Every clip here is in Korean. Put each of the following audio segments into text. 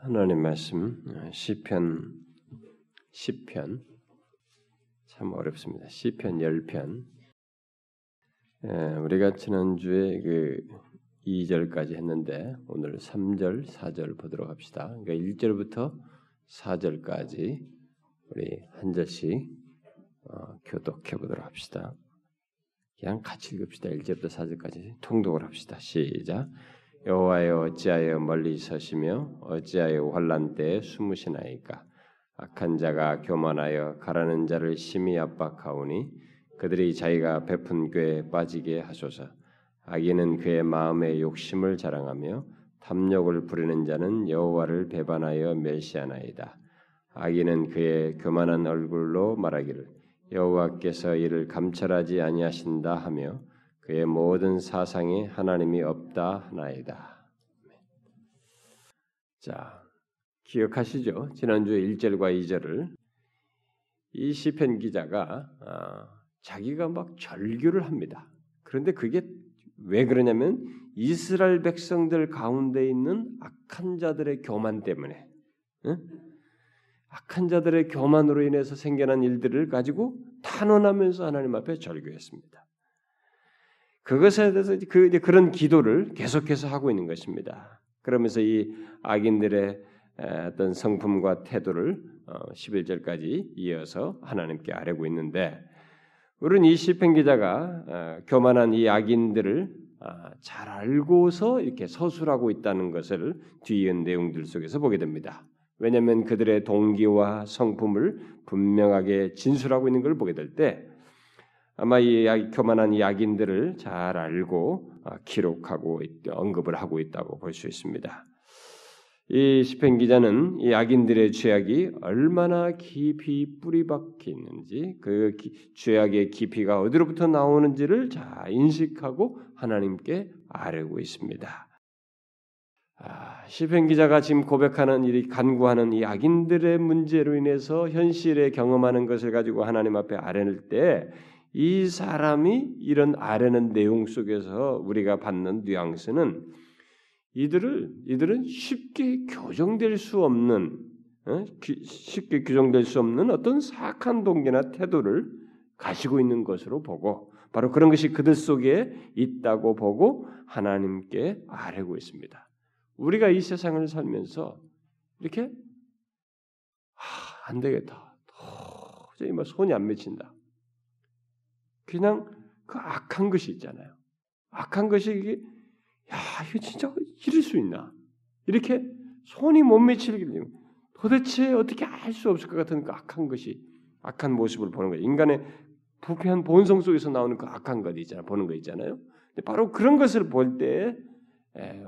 하나님 말씀 시편 10편 참 어렵습니다. 시편 10편 우리가 지난주에 그 2절까지 했는데 오늘 3절, 4절 보도록 합시다. 그러니까 1절부터 4절까지 우리 한 절씩 어, 교독해 보도록 합시다. 그냥 같이 읽읍시다. 1절부터 4절까지 통독을 합시다. 시작. 여호와여 어찌하여 멀리 서시며 어찌하여 환란 때에 숨으시나이까? 악한 자가 교만하여 가라는 자를 심히 압박하오니 그들이 자기가 베푼 꾀에 빠지게 하소서. 악인은 그의 마음의 욕심을 자랑하며 탐욕을 부리는 자는 여호와를 배반하여 멸시하나이다. 악인은 그의 교만한 얼굴로 말하기를 여호와께서 이를 감찰하지 아니하신다 하며 그의 모든 사상에 하나님이 없다 하나이다. 자, 기억하시죠? 지난주 1절과 2절을 이 시편 기자가 아, 자기가 막 절규를 합니다. 그런데 그게 왜 그러냐면 이스라엘 백성들 가운데 있는 악한 자들의 교만 때문에 응? 악한 자들의 교만으로 인해서 생겨난 일들을 가지고 탄원하면서 하나님 앞에 절규했습니다. 그것에 대해서 그 그런 기도를 계속해서 하고 있는 것입니다. 그러면서 이 악인들의 어떤 성품과 태도를 11절까지 어, 이어서 하나님께 아뢰고 있는데 우리는 이 시편 기자가 어, 교만한 이 악인들을 아, 잘 알고서 이렇게 서술하고 있다는 것을 뒤에 내용들 속에서 보게 됩니다. 왜냐하면 그들의 동기와 성품을 분명하게 진술하고 있는 걸 보게 될 때 아마 이 교만한 이 악인들을 잘 알고 아, 기록하고 언급을 하고 있다고 볼 수 있습니다. 이 시편 기자는 이 악인들의 죄악이 얼마나 깊이 뿌리박혀 있는지 그 죄악의 깊이가 어디로부터 나오는지를 잘 인식하고 하나님께 아뢰고 있습니다. 아, 시편 기자가 지금 고백하는 이 간구하는 이 악인들의 문제로 인해서 현실에 경험하는 것을 가지고 하나님 앞에 아뢰는 때 이 사람이 이런 아래는 내용 속에서 우리가 받는 뉘앙스는 이들을 이들은 쉽게 교정될 수 없는 어? 쉽게 규정될 수 없는 어떤 사악한 동기나 태도를 가지고 있는 것으로 보고 바로 그런 것이 그들 속에 있다고 보고 하나님께 아뢰고 있습니다. 우리가 이 세상을 살면서 이렇게 아, 안 되겠다. 도저히 뭐 손이 안 맺힌다. 그냥 그 악한 것이 있잖아요. 악한 것이 이게 야 이거 진짜 이럴 수 있나? 이렇게 손이 못 미치게 도대체 어떻게 알 수 없을 것 같은 그 악한 것이 악한 모습을 보는 거예요. 인간의 부패한 본성 속에서 나오는 그 악한 것 있잖아요. 보는 거 있잖아요. 바로 그런 것을 볼 때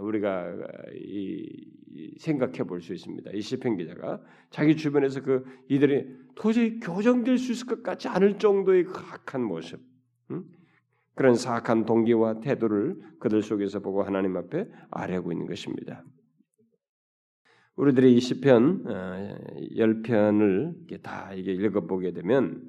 우리가 이, 생각해 볼 수 있습니다. 이 시편 기자가 자기 주변에서 그 이들이 도저히 교정될 수 있을 것 같지 않을 정도의 그 악한 모습, 그런 사악한 동기와 태도를 그들 속에서 보고 하나님 앞에 아뢰고 있는 것입니다. 우리들이 이 시편 10편을 어, 다 읽어보게 되면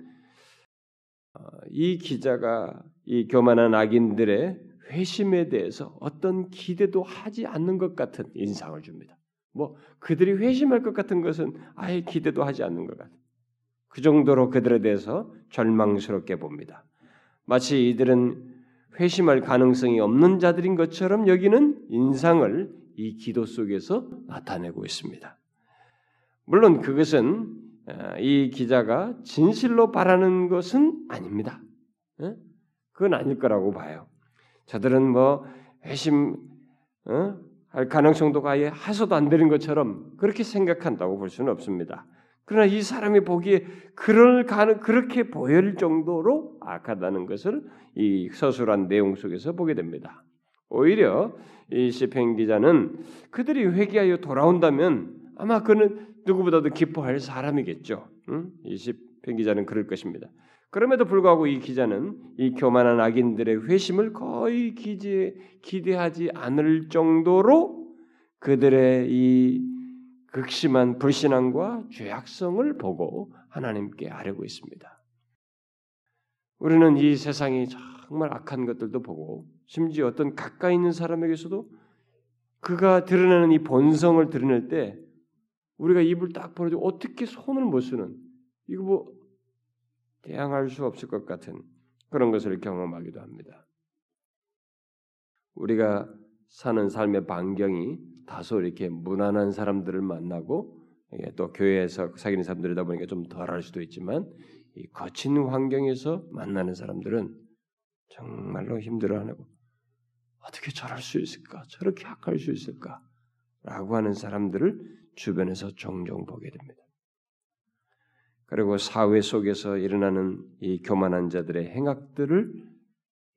어, 이 기자가 이 교만한 악인들의 회심에 대해서 어떤 기대도 하지 않는 것 같은 인상을 줍니다. 뭐 그들이 회심할 것 같은 것은 아예 기대도 하지 않는 것 같아요. 그 정도로 그들에 대해서 절망스럽게 봅니다. 마치 이들은 회심할 가능성이 없는 자들인 것처럼 여기는 인상을 이 기도 속에서 나타내고 있습니다. 물론 그것은 어, 이 기자가 진실로 바라는 것은 아닙니다. 어? 그건 아닐 거라고 봐요. 저들은 뭐 회심 어? 할 가능성도 아예 하서도 안 되는 것처럼 그렇게 생각한다고 볼 수는 없습니다. 그러나 이 사람이 보기에 그럴 가능 그렇게 보일 정도로 악하다는 것을 이 서술한 내용 속에서 보게 됩니다. 오히려 이 시편 기자는 그들이 회개하여 돌아온다면 아마 그는 누구보다도 기뻐할 사람이겠죠. 응? 이 시편 기자는 그럴 것입니다. 그럼에도 불구하고 이 기자는 이 교만한 악인들의 회심을 거의 기대, 기대하지 않을 정도로 그들의 이 극심한 불신앙과 죄악성을 보고 하나님께 아뢰고 있습니다. 우리는 이 세상이 정말 악한 것들도 보고 심지어 어떤 가까이 있는 사람에게서도 그가 드러내는 이 본성을 드러낼 때 우리가 입을 딱 벌어도 어떻게 손을 못 쓰는 이거 뭐 대항할 수 없을 것 같은 그런 것을 경험하기도 합니다. 우리가 사는 삶의 반경이 다소 이렇게 무난한 사람들을 만나고 또 교회에서 사귀는 사람들이다 보니까 좀 덜할 수도 있지만 이 거친 환경에서 만나는 사람들은 정말로 힘들어하고 어떻게 저럴 수 있을까? 저렇게 악할 수 있을까? 라고 하는 사람들을 주변에서 종종 보게 됩니다. 그리고 사회 속에서 일어나는 이 교만한 자들의 행악들을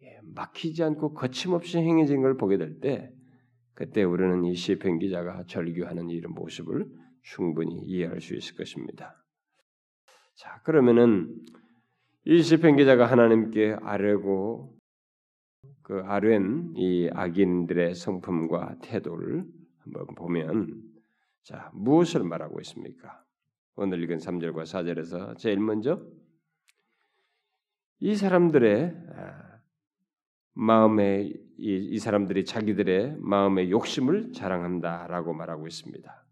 예, 막히지 않고 거침없이 행해진 걸 보게 될 때, 그때 우리는 이 시편 기자가 절규하는 이런 모습을 충분히 이해할 수 있을 것입니다. 자, 그러면은 이 시편 기자가 하나님께 아뢰고 그 아뢰는 이 악인들의 성품과 태도를 한번 보면 자, 무엇을 말하고 있습니까? 오늘 읽은 3절과 4절에서 제일 먼저 이 사람들의 아, 마음에 이, 이 사람들이 자기들의 마음의 욕심을 자랑한다라고 말하고 있습니다.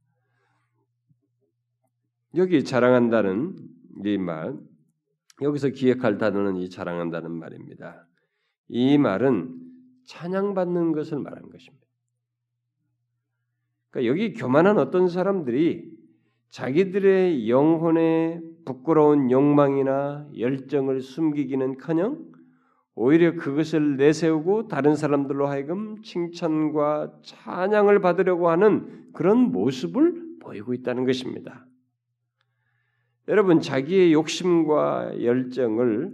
여기 자랑한다는 이 말, 여기서 기획할 단어는 이 자랑한다는 말입니다. 이 말은 찬양받는 것을 말하는 것입니다. 그러니까 여기 교만한 어떤 사람들이 자기들의 영혼의 부끄러운 욕망이나 열정을 숨기기는커녕 오히려 그것을 내세우고 다른 사람들로 하여금 칭찬과 찬양을 받으려고 하는 그런 모습을 보이고 있다는 것입니다. 여러분 자기의 욕심과 열정을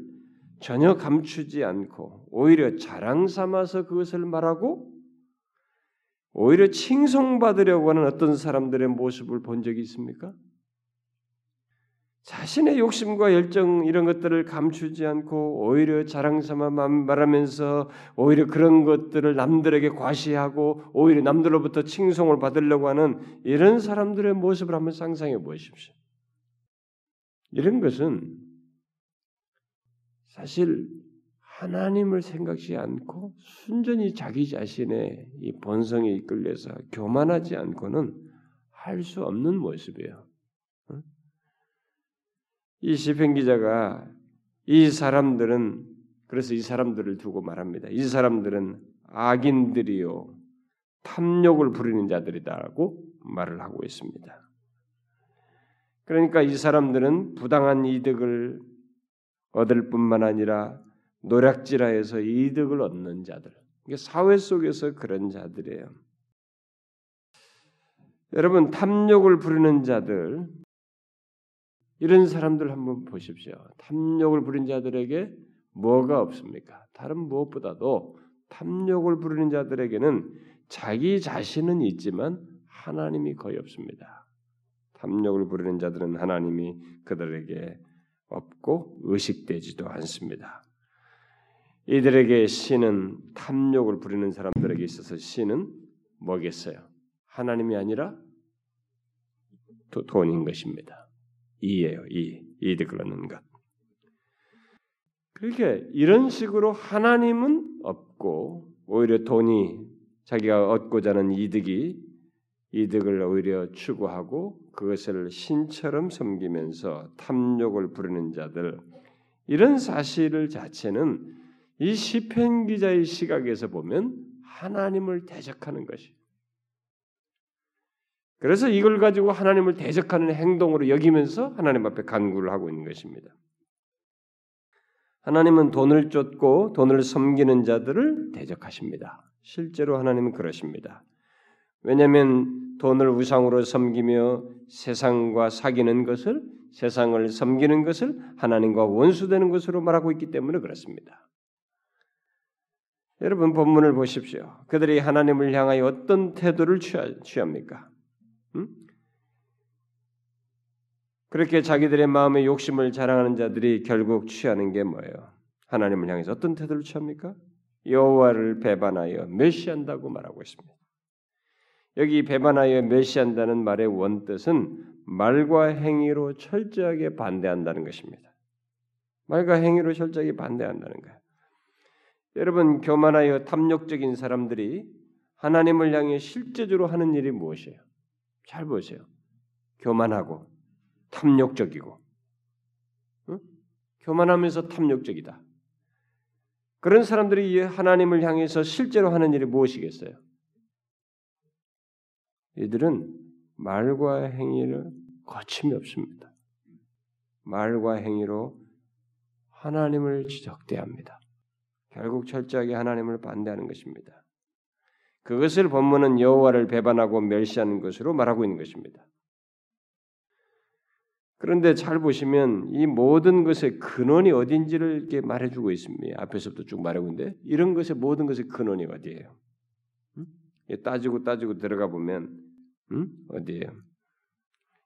전혀 감추지 않고 오히려 자랑 삼아서 그것을 말하고 오히려 칭송받으려고 하는 어떤 사람들의 모습을 본 적이 있습니까? 자신의 욕심과 열정 이런 것들을 감추지 않고 오히려 자랑 삼아 말하면서 오히려 그런 것들을 남들에게 과시하고 오히려 남들로부터 칭송을 받으려고 하는 이런 사람들의 모습을 한번 상상해 보십시오. 이런 것은 사실 하나님을 생각지 않고 순전히 자기 자신의 이 본성에 이끌려서 교만하지 않고는 할 수 없는 모습이에요. 이 시편 기자가 이 사람들은 그래서 이 사람들을 두고 말합니다. 이 사람들은 악인들이요 탐욕을 부리는 자들이다라고 말을 하고 있습니다. 그러니까 이 사람들은 부당한 이득을 얻을 뿐만 아니라 노략질하여서 이득을 얻는 자들. 사회 속에서 그런 자들이에요. 여러분 탐욕을 부리는 자들 이런 사람들 한번 보십시오. 탐욕을 부린 자들에게 뭐가 없습니까? 다른 무엇보다도 탐욕을 부리는 자들에게는 자기 자신은 있지만 하나님이 거의 없습니다. 탐욕을 부리는 자들은 하나님이 그들에게 없고 의식되지도 않습니다. 이들에게 신은 탐욕을 부리는 사람들에게 있어서 신은 뭐겠어요? 하나님이 아니라 도, 돈인 것입니다. 이예요. 이 이득을 얻는 것. 그렇게 이런 식으로 하나님은 없고 오히려 돈이 자기가 얻고자 하는 이득이 이득을 오히려 추구하고 그것을 신처럼 섬기면서 탐욕을 부리는 자들 이런 사실을 자체는 이 시편 기자의 시각에서 보면 하나님을 대적하는 것이. 그래서 이걸 가지고 하나님을 대적하는 행동으로 여기면서 하나님 앞에 간구를 하고 있는 것입니다. 하나님은 돈을 쫓고 돈을 섬기는 자들을 대적하십니다. 실제로 하나님은 그러십니다. 왜냐하면 돈을 우상으로 섬기며 세상과 사귀는 것을 세상을 섬기는 것을 하나님과 원수되는 것으로 말하고 있기 때문에 그렇습니다. 여러분 본문을 보십시오. 그들이 하나님을 향하여 어떤 태도를 취합니까? 음? 그렇게 자기들의 마음의 욕심을 자랑하는 자들이 결국 취하는 게 뭐예요? 하나님을 향해서 어떤 태도를 취합니까? 여호와를 배반하여 멸시한다고 말하고 있습니다. 여기 배반하여 멸시한다는 말의 원뜻은 말과 행위로 철저하게 반대한다는 것입니다. 말과 행위로 철저하게 반대한다는 거예요. 여러분 교만하여 탐욕적인 사람들이 하나님을 향해 실제적으로 하는 일이 무엇이에요? 잘 보세요. 교만하고 탐욕적이고 응? 교만하면서 탐욕적이다. 그런 사람들이 하나님을 향해서 실제로 하는 일이 무엇이겠어요? 이들은 말과 행위를 거침이 없습니다. 말과 행위로 하나님을 지적대합니다. 결국 철저하게 하나님을 반대하는 것입니다. 그것을 본문은 여호와를 배반하고 멸시하는 것으로 말하고 있는 것입니다. 그런데 잘 보시면 이 모든 것의 근원이 어딘지를 이렇게 말해주고 있습니다. 앞에서부터 쭉 말하고 있는데 이런 것의 모든 것의 근원이 어디예요? 음? 따지고 따지고 들어가 보면 음? 어디예요?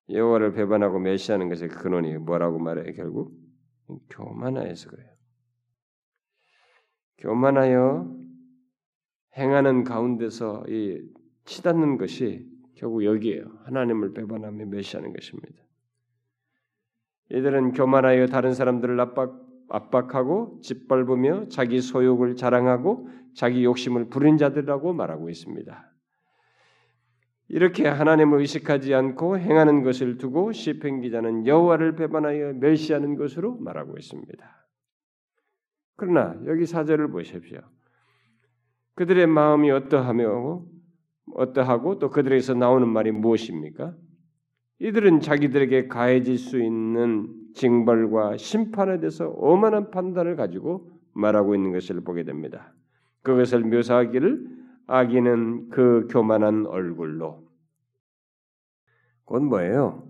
여호와를 배반하고 멸시하는 것의 근원이 뭐라고 말해요? 결국 교만하여서 그래요. 교만하여 행하는 가운데서 이 치닫는 것이 결국 여기에요. 하나님을 배반하며 멸시하는 것입니다. 이들은 교만하여 다른 사람들을 압박, 압박하고 짓밟으며 자기 소욕을 자랑하고 자기 욕심을 부린 자들이라고 말하고 있습니다. 이렇게 하나님을 의식하지 않고 행하는 것을 두고 시편 기자는 여호와를 배반하여 멸시하는 것으로 말하고 있습니다. 그러나 여기 사절을 보십시오. 그들의 마음이 어떠하며 어떠하고 또 그들에게서 나오는 말이 무엇입니까? 이들은 자기들에게 가해질 수 있는 징벌과 심판에 대해서 오만한 판단을 가지고 말하고 있는 것을 보게 됩니다. 그것을 묘사하기를 아기는 그 교만한 얼굴로 곧 뭐예요?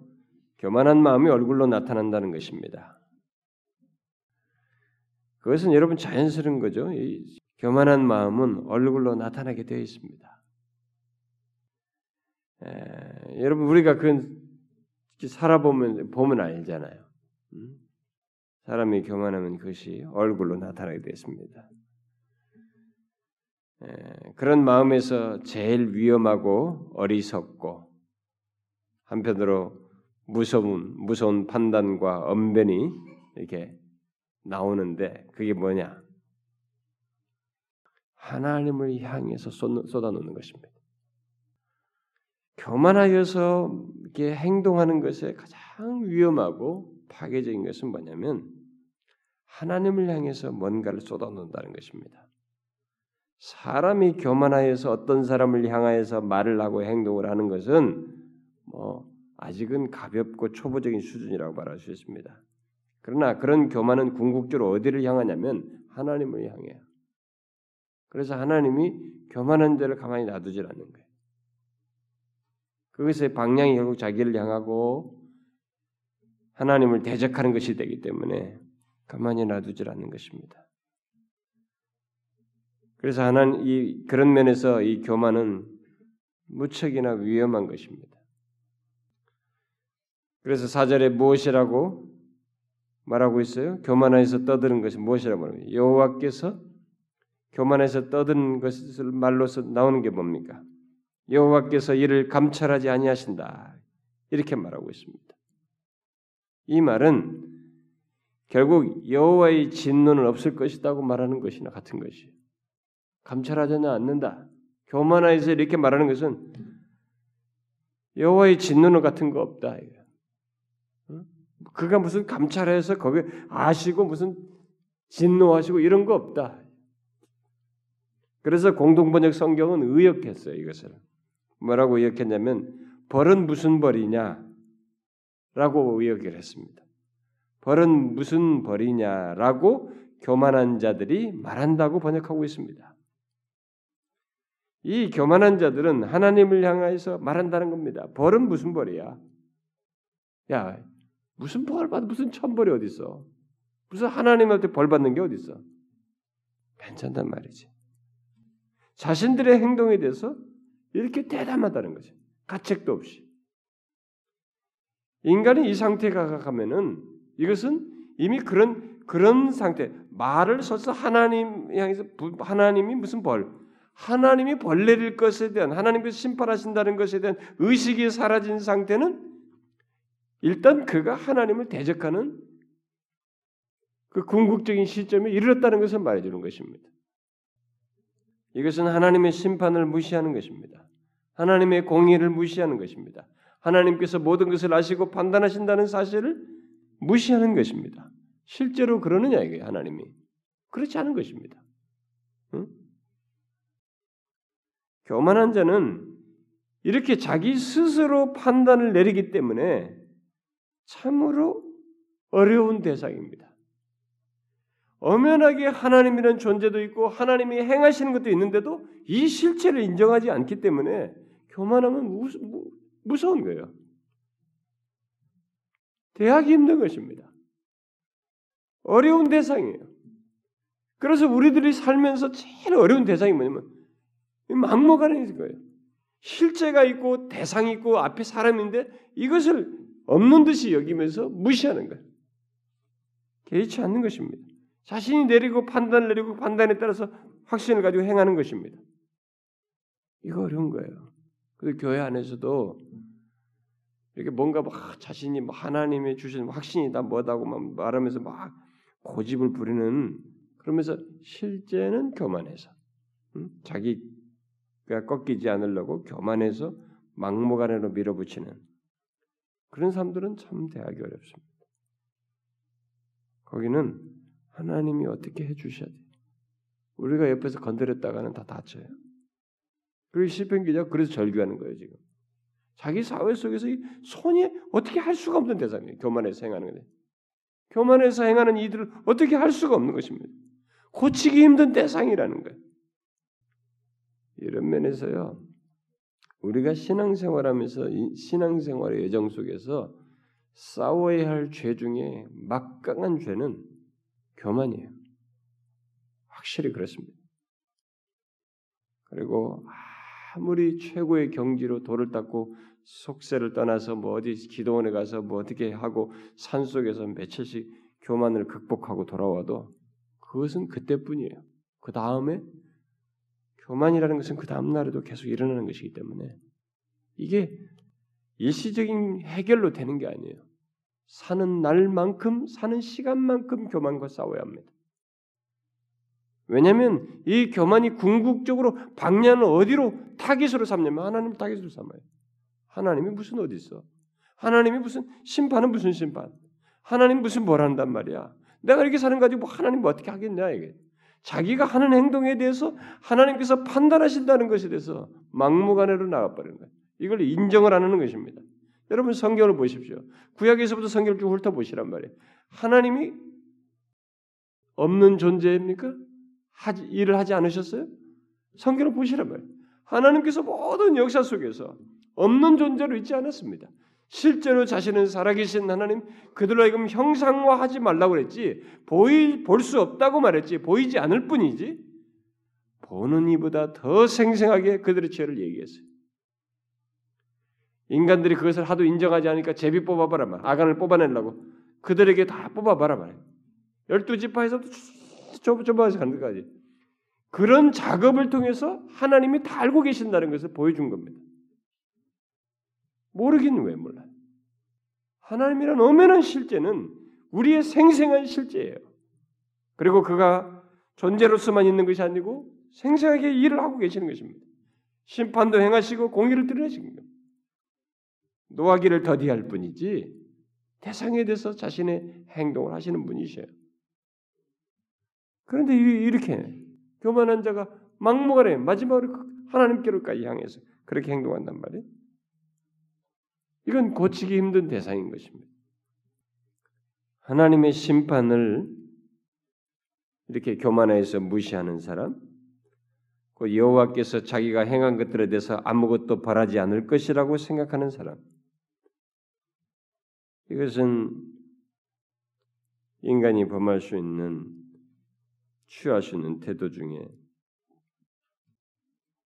교만한 마음이 얼굴로 나타난다는 것입니다. 그것은 여러분 자연스러운 거죠. 교만한 마음은 얼굴로 나타나게 되어 있습니다. 에, 여러분 우리가 그 살아보면 보면 알잖아요. 음? 사람이 교만하면 그것이 얼굴로 나타나게 되습니다 그런 마음에서 제일 위험하고 어리석고 한편으로 무서운 무서운 판단과 언변이 이렇게 나오는데 그게 뭐냐? 하나님을 향해서 쏟아놓는 것입니다. 교만하여서 이렇게 행동하는 것에 가장 위험하고 파괴적인 것은 뭐냐면 하나님을 향해서 뭔가를 쏟아놓는다는 것입니다. 사람이 교만하여서 어떤 사람을 향하여서 말을 하고 행동을 하는 것은 뭐 아직은 가볍고 초보적인 수준이라고 말할 수 있습니다. 그러나 그런 교만은 궁극적으로 어디를 향하냐면 하나님을 향해요. 그래서 하나님이 교만한 자를 가만히 놔두질 않는 거예요. 그것의 방향이 결국 자기를 향하고 하나님을 대적하는 것이 되기 때문에 가만히 놔두질 않는 것입니다. 그래서 하나님 이 그런 면에서 이 교만은 무척이나 위험한 것입니다. 그래서 사절에 무엇이라고 말하고 있어요? 교만해서 떠드는 것이 무엇이라고 말합니다. 여호와께서 교만해서 떠드는 것을 말로서 나오는 게 뭡니까? 여호와께서 이를 감찰하지 아니하신다. 이렇게 말하고 있습니다. 이 말은 결국 여호와의 진노는 없을 것이라고 말하는 것이나 같은 것이 감찰하지 않는다. 교만하여서 이렇게 말하는 것은 여호와의 진노는 같은 거 없다. 그가 무슨 감찰해서 거기 아시고 무슨 진노하시고 이런 거 없다. 그래서 공동번역 성경은 의역했어요 이것을 뭐라고 의역했냐면 벌은 무슨 벌이냐? 라고 의역을 했습니다. 벌은 무슨 벌이냐라고 교만한 자들이 말한다고 번역하고 있습니다. 이 교만한 자들은 하나님을 향해서 말한다는 겁니다. 벌은 무슨 벌이야? 야, 무슨 벌 받, 무슨 천벌이 어디 있어? 무슨 하나님한테 벌 받는 게 어디 있어? 괜찮단 말이지. 자신들의 행동에 대해서 이렇게 대담하다는 거죠. 가책도 없이. 인간이 이 상태에 가면은 이것은 이미 그런 그런 상태 말을 써서 하나님 향해서 하나님이 무슨 벌 하나님이 벌 내릴 것에 대한 하나님께서 심판하신다는 것에 대한 의식이 사라진 상태는 일단 그가 하나님을 대적하는 그 궁극적인 시점에 이르렀다는 것을 말해주는 것입니다. 이것은 하나님의 심판을 무시하는 것입니다. 하나님의 공의를 무시하는 것입니다. 하나님께서 모든 것을 아시고 판단하신다는 사실을 무시하는 것입니다. 실제로 그러느냐 이게 하나님이 그렇지 않은 것입니다. 응? 교만한 자는 이렇게 자기 스스로 판단을 내리기 때문에 참으로 어려운 대상입니다. 엄연하게 하나님이라는 존재도 있고 하나님이 행하시는 것도 있는데도 이 실체를 인정하지 않기 때문에 교만하면 무, 서운 거예요. 대하기 힘든 것입니다. 어려운 대상이에요. 그래서 우리들이 살면서 제일 어려운 대상이 뭐냐면 막무가내인 거예요. 실제가 있고 대상이 있고 앞에 사람인데 이것을 없는 듯이 여기면서 무시하는 거예요. 개의치 않는 것입니다. 자신이 내리고 판단을 내리고 판단에 따라서 확신을 가지고 행하는 것입니다. 이거 어려운 거예요. 그리고 교회 안에서도 이렇게 뭔가 막 자신이 뭐 하나님의 주신 확신이다 뭐다고 막 말하면서 막 고집을 부리는 그러면서 실제는 교만해서 음? 자기가 꺾이지 않으려고 교만해서 막무가내로 밀어붙이는 그런 사람들은 참 대하기 어렵습니다. 거기는 하나님이 어떻게 해주셔야 돼. 우리가 옆에서 건드렸다가는 다 다쳐요. 그리고 시편 기자 그래서 절규하는 거예요 지금. 자기 사회 속에서 이 손이 어떻게 할 수가 없는 대상이에요. 교만해서 행하는 거예요. 교만해서 행하는 이들을 어떻게 할 수가 없는 것입니다. 고치기 힘든 대상이라는 거예요. 이런 면에서요. 우리가 신앙생활하면서 신앙생활의 여정 속에서 싸워야 할 죄 중에 막강한 죄는 교만이에요. 확실히 그렇습니다. 그리고 아무리 최고의 경지로 돌을 닦고 속세를 떠나서 뭐 어디 기도원에 가서 뭐 어떻게 하고 산 속에서 며칠씩 교만을 극복하고 돌아와도 그것은 그때뿐이에요. 그 다음에 교만이라는 것은 그 다음 날에도 계속 일어나는 것이기 때문에 이게 일시적인 해결로 되는 게 아니에요. 사는 날만큼 사는 시간만큼 교만과 싸워야 합니다. 왜냐하면 이 교만이 궁극적으로 방향을 어디로 타깃으로 삼냐면 하나님 타깃으로 삼아요. 하나님이 무슨 어디 있어? 하나님이 무슨 심판은 무슨 심판? 하나님 무슨 뭘 한단 말이야? 내가 이렇게 사는 가지고 뭐 하나님 뭐 어떻게 하겠냐 이게. 자기가 하는 행동에 대해서 하나님께서 판단하신다는 것에 대해서 막무가내로 나가버리는 거예요. 이걸 인정을 안 하는 것입니다. 여러분 성경을 보십시오. 구약에서부터 성경을 쭉 훑어보시란 말이에요. 하나님이 없는 존재입니까? 하지, 일을 하지 않으셨어요? 성경을 보시란 말이에요. 하나님께서 모든 역사 속에서 없는 존재로 있지 않았습니다. 실제로 자신은 살아계신 하나님 그들로 하여금 형상화하지 말라고 그랬지 보이 볼 수 없다고 말했지 보이지 않을 뿐이지 보는 이보다 더 생생하게 그들의 죄를 얘기했어요. 인간들이 그것을 하도 인정하지 않으니까 제비 뽑아봐라 말 아간을 뽑아내려고 그들에게 다 뽑아봐라 말 열두 지파에서도 좁아서 가는 데까지 그런 작업을 통해서 하나님이 다 알고 계신다는 것을 보여준 겁니다. 모르긴 왜 몰라요? 하나님이란 엄연한 실제는 우리의 생생한 실제예요. 그리고 그가 존재로서만 있는 것이 아니고 생생하게 일을 하고 계시는 것입니다. 심판도 행하시고 공의를 드러내시는 겁니다. 노하기를 더디할 뿐이지 대상에 대해서 자신의 행동을 하시는 분이셔요. 그런데 이렇게 교만한 자가 막무가내 마지막으로 하나님께로까지 향해서 그렇게 행동한단 말이에요. 이건 고치기 힘든 대상인 것입니다. 하나님의 심판을 이렇게 교만해서 무시하는 사람, 그 여호와께서 자기가 행한 것들에 대해서 아무것도 바라지 않을 것이라고 생각하는 사람, 이것은 인간이 범할 수 있는 취할 수 있는 태도 중에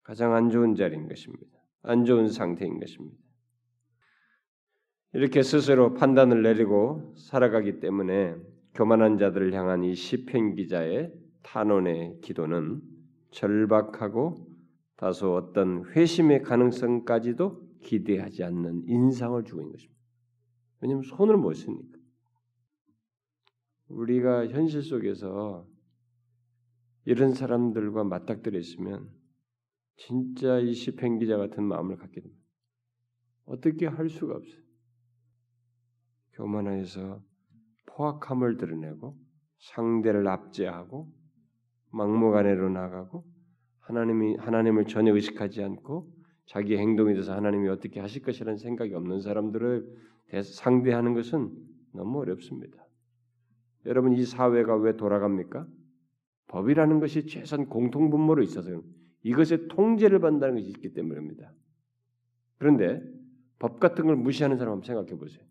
가장 안 좋은 자리인 것입니다. 안 좋은 상태인 것입니다. 이렇게 스스로 판단을 내리고 살아가기 때문에 교만한 자들을 향한 이 시편 기자의 탄원의 기도는 절박하고 다소 어떤 회심의 가능성까지도 기대하지 않는 인상을 주고 있는 것입니다. 왜냐하면 손을 못 쓰니까. 우리가 현실 속에서 이런 사람들과 맞닥뜨려 있으면 진짜 이 시편 기자 같은 마음을 갖게 됩니다. 어떻게 할 수가 없어요. 교만해서 포악함을 드러내고 상대를 압제하고 막무가내로 나가고 하나님이 하나님을 전혀 의식하지 않고 자기 행동에 대해서 하나님이 어떻게 하실 것이라는 생각이 없는 사람들을 상대하는 것은 너무 어렵습니다. 여러분 이 사회가 왜 돌아갑니까? 법이라는 것이 최선 공통 분모로 있어서 이것의 통제를 받는다는 것이 있기 때문입니다. 그런데 법 같은 걸 무시하는 사람 한번 생각해 보세요.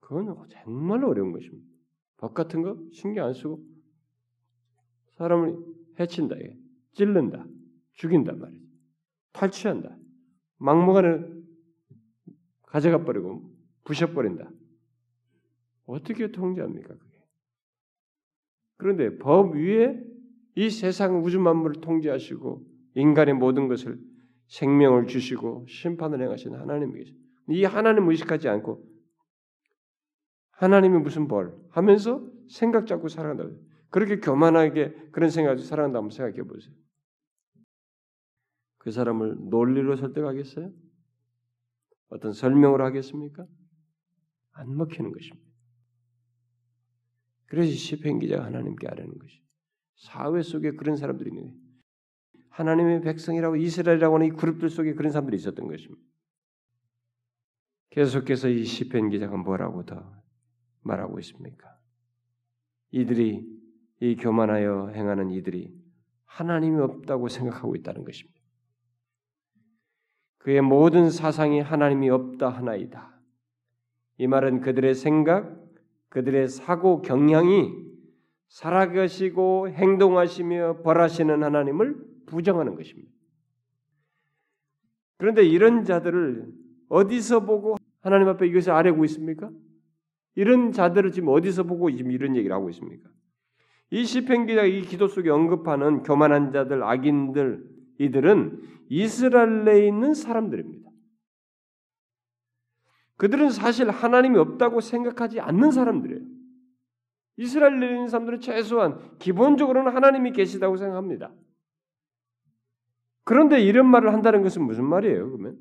그건 정말 어려운 것입니다. 법 같은 거 신경 안 쓰고 사람을 해친다, 찔른다, 죽인단 말이죠. 탈취한다. 막무가내 가져가 버리고 부셔버린다. 어떻게 통제합니까? 그게. 그런데 법 위에 이 세상 우주 만물을 통제하시고 인간의 모든 것을 생명을 주시고 심판을 행하신 하나님이 계십니다. 이 하나님 의식하지 않고 하나님이 무슨 벌 하면서 생각 잡고 살아간다. 그렇게 교만하게 그런 생각을 살아간다 한번 생각해 보세요. 그 사람을 논리로 설득하겠어요? 어떤 설명을 하겠습니까? 안 먹히는 것입니다. 그래서 시편 기자가 하나님께 아뢰는 것이 사회 속에 그런 사람들이 있는. 하나님의 백성이라고 이스라엘이라고 하는 이 그룹들 속에 그런 사람들이 있었던 것입니다. 계속해서 이 시편 기자가 뭐라고 더 말하고 있습니까? 이들이 이 교만하여 행하는 이들이 하나님이 없다고 생각하고 있다는 것입니다. 그의 모든 사상이 하나님이 없다 하나이다. 이 말은 그들의 생각, 그들의 사고 경향이 살아계시고 행동하시며 벌하시는 하나님을 부정하는 것입니다. 그런데 이런 자들을 어디서 보고 하나님 앞에 이것을 아뢰고 있습니까? 이런 자들을 지금 어디서 보고 지금 이런 얘기를 하고 있습니까? 이 시편 기자가 이 기도 속에 언급하는 교만한 자들, 악인들 이들은 이스라엘에 있는 사람들입니다. 그들은 사실 하나님이 없다고 생각하지 않는 사람들이에요. 이스라엘에 있는 사람들은 최소한 기본적으로는 하나님이 계시다고 생각합니다. 그런데 이런 말을 한다는 것은 무슨 말이에요? 그러면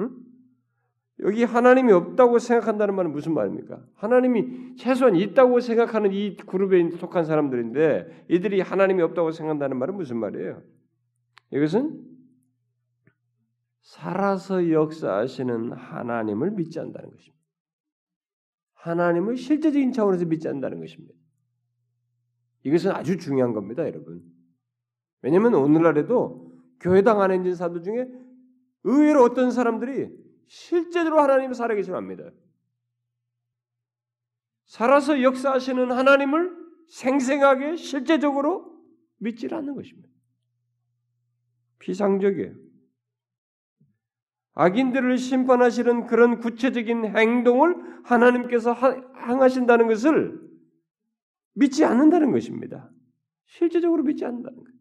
응? 여기 하나님이 없다고 생각한다는 말은 무슨 말입니까? 하나님이 최소한 있다고 생각하는 이 그룹에 속한 사람들인데 이들이 하나님이 없다고 생각한다는 말은 무슨 말이에요? 이것은 살아서 역사하시는 하나님을 믿지 않는다는 것입니다. 하나님을 실제적인 차원에서 믿지 않는다는 것입니다. 이것은 아주 중요한 겁니다, 여러분. 왜냐하면 오늘날에도 교회당 안에 있는 사람들 중에 의외로 어떤 사람들이 실제로 하나님을 살아계시면 압니다. 살아서 역사하시는 하나님을 생생하게 실제적으로 믿지 않는 것입니다. 비상적이에요. 악인들을 심판하시는 그런 구체적인 행동을 하나님께서 행하신다는 것을 믿지 않는다는 것입니다. 실제적으로 믿지 않는다는 거예요.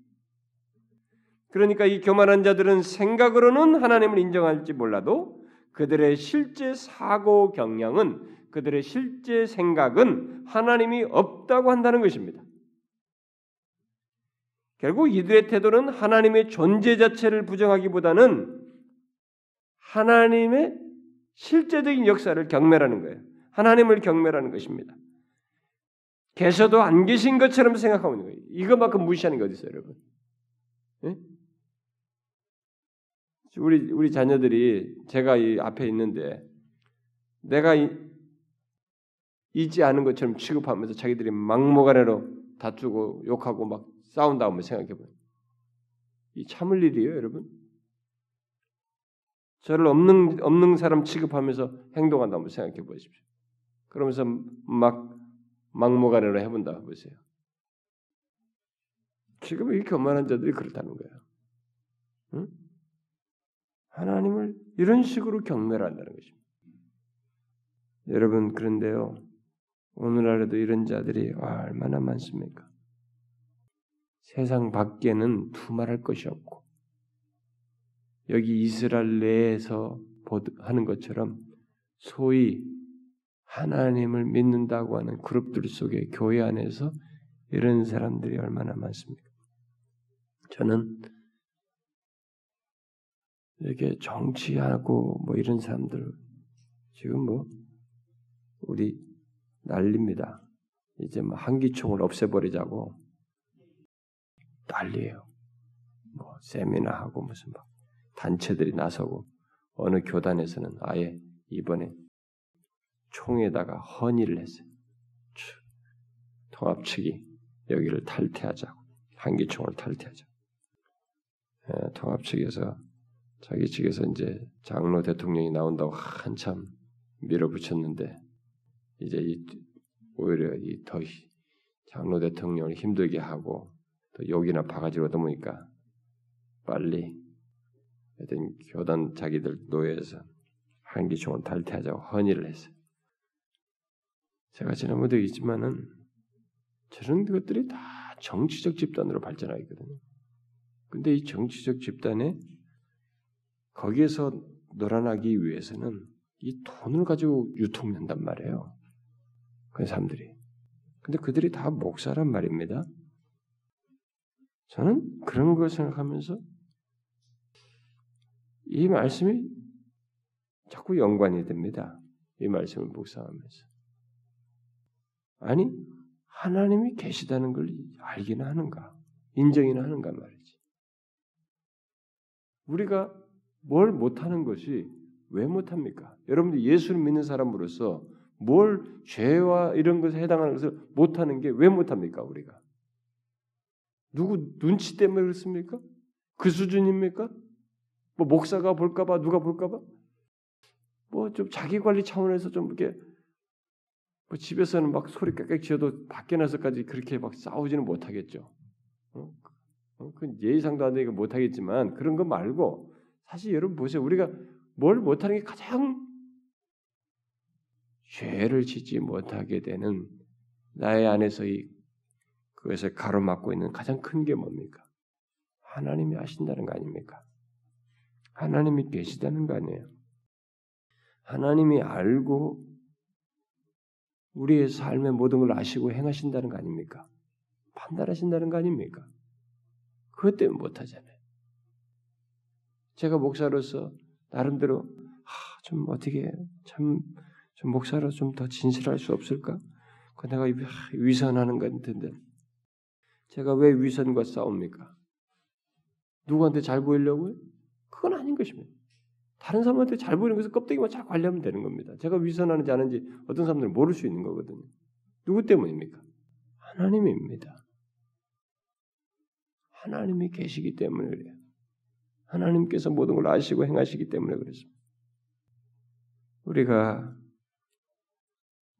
그러니까 이 교만한 자들은 생각으로는 하나님을 인정할지 몰라도 그들의 실제 사고 경향은 그들의 실제 생각은 하나님이 없다고 한다는 것입니다. 결국 이들의 태도는 하나님의 존재 자체를 부정하기보다는 하나님의 실제적인 역사를 경멸하는 거예요. 하나님을 경멸하는 것입니다. 계셔도 안 계신 것처럼 생각하고 있는 거예요. 이것만큼 무시하는 게 어디 있어요, 여러분? 네? 우리 우리 자녀들이 제가 이 앞에 있는데 내가 이, 있지 않은 것처럼 취급하면서 자기들이 막무가내로 다투고 욕하고 막 싸운다 고 생각해 보요. 이 참을 일이에요, 여러분. 저를 없는 없는 사람 취급하면서 행동한다 고 생각해 보십시오. 그러면서 막 막무가내로 해본다 보세요. 지금 이 교만한 자들이 그렇다는 거예요. 응? 하나님을 이런 식으로 경멸 한다는 것입니다. 여러분 그런데요. 오늘날에도 이런 자들이 얼마나 많습니까? 세상 밖에는 두말할 것이 없고 여기 이스라엘 내에서 하는 것처럼 소위 하나님을 믿는다고 하는 그룹들 속에 교회 안에서 이런 사람들이 얼마나 많습니까? 저는 이렇게 정치하고 뭐 이런 사람들 지금 뭐 우리 난립니다. 이제 뭐 한기총을 없애버리자고 난리예요. 뭐 세미나 하고 무슨 막 단체들이 나서고 어느 교단에서는 아예 이번에 총에다가 헌의를 했어요. 통합 측이 여기를 탈퇴하자고 한기총을 탈퇴하자. 예, 통합 측에서 자기 측에서 이제 장로 대통령이 나온다고 한참 밀어붙였는데 이제 이, 오히려 이 더 장로 대통령을 힘들게 하고 또 욕이나 바가지로 얻어보니까 빨리 하여튼 교단 자기들 노예에서 한기총을 탈퇴하자고 헌의를 했어요. 제가 지난번에도 있지만은 저런 것들이 다 정치적 집단으로 발전하거든요. 근데 이 정치적 집단에 거기에서 놀아나기 위해서는 이 돈을 가지고 유통된단 말이에요. 그 사람들이. 근데 그들이 다 목사란 말입니다. 저는 그런 걸 생각하면서 이 말씀이 자꾸 연관이 됩니다. 이 말씀을 묵상하면서. 아니, 하나님이 계시다는 걸 알기는 하는가? 인정이나 하는가 말이지. 우리가 뭘 못하는 것이 왜 못합니까? 여러분들 예수를 믿는 사람으로서 뭘 죄와 이런 것에 해당하는 것을 못하는 게 왜 못합니까? 우리가 누구 눈치 때문에 그렇습니까? 그 수준입니까? 뭐 목사가 볼까봐 누가 볼까봐 뭐 좀 자기 관리 차원에서 좀 이렇게 뭐 집에서는 막 소리 깍깍 지어도 밖에 나서까지 그렇게 막 싸우지는 못하겠죠. 어? 어? 그 예의상도 안 되니까 못하겠지만 그런 거 말고 사실 여러분 보세요. 우리가 뭘 못하는 게 가장 죄를 짓지 못하게 되는 나의 안에서 이 그것을 가로막고 있는 가장 큰 게 뭡니까? 하나님이 아신다는 거 아닙니까? 하나님이 계시다는 거 아니에요. 하나님이 알고 우리의 삶의 모든 걸 아시고 행하신다는 거 아닙니까? 판단하신다는 거 아닙니까? 그것 때문에 못하잖아요. 제가 목사로서 나름대로 아, 좀 어떻게 참 좀 목사로 좀 더 진실할 수 없을까? 그 내가 위선하는 건데 제가 왜 위선과 싸웁니까? 누구한테 잘 보이려고요? 그건 아닌 것입니다. 다른 사람한테 잘 보이는 것을 껍데기만 잘 관리하면 되는 겁니다. 제가 위선하는지 아는지 어떤 사람들은 모를 수 있는 거거든요. 누구 때문입니까? 하나님입니다. 하나님이 계시기 때문에 그래요. 하나님께서 모든 걸 아시고 행하시기 때문에 그렇습니다. 우리가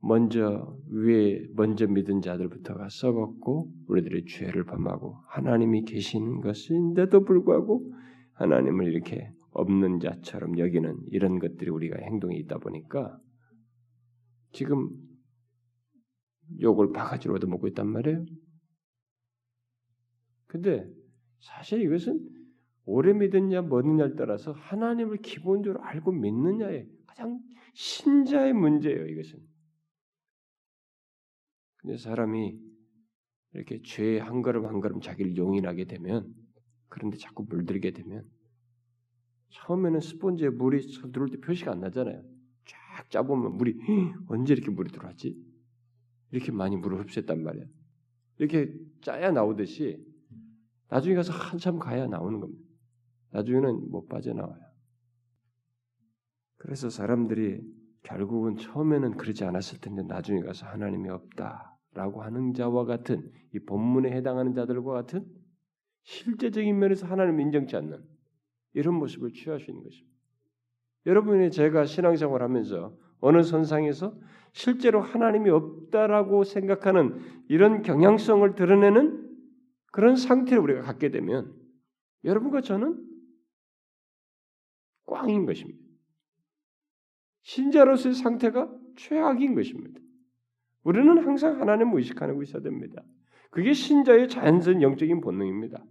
먼저 위에 먼저 믿은 자들부터가 썩었고 우리들의 죄를 범하고 하나님이 계신 것인데도 불구하고 하나님을 이렇게 없는 자처럼 여기는 이런 것들이 우리가 행동이 있다 보니까 지금 욕을 바가지로 얻어먹고 있단 말이에요. 근데 사실 이것은 오래 믿었냐 뭐느냐를 따라서 하나님을 기본적으로 알고 믿느냐의 가장 신자의 문제예요. 이것은. 근데 사람이 이렇게 죄의 한 걸음 한 걸음 자기를 용인하게 되면 그런데 자꾸 물들게 되면 처음에는 스펀지에 물이 들어올 때 표시가 안 나잖아요. 쫙 짜보면 물이 언제 이렇게 물이 들어왔지? 이렇게 많이 물을 흡수했단 말이야. 이렇게 짜야 나오듯이 나중에 가서 한참 가야 나오는 겁니다. 나중에는 못 빠져나와요. 그래서 사람들이 결국은 처음에는 그러지 않았을 텐데 나중에 가서 하나님이 없다라고 하는 자와 같은 이 본문에 해당하는 자들과 같은 실제적인 면에서 하나님을 인정치 않는 이런 모습을 취할 수 있는 것입니다. 여러분이 제가 신앙생활 하면서 어느 선상에서 실제로 하나님이 없다라고 생각하는 이런 경향성을 드러내는 그런 상태를 우리가 갖게 되면 여러분과 저는 꽝인 것입니다. 신자로서의 상태가 최악인 것입니다. 우리는 항상 하나님을 의식하고 있어야 됩니다. 그게 신자의 자연스러운 영적인 본능입니다.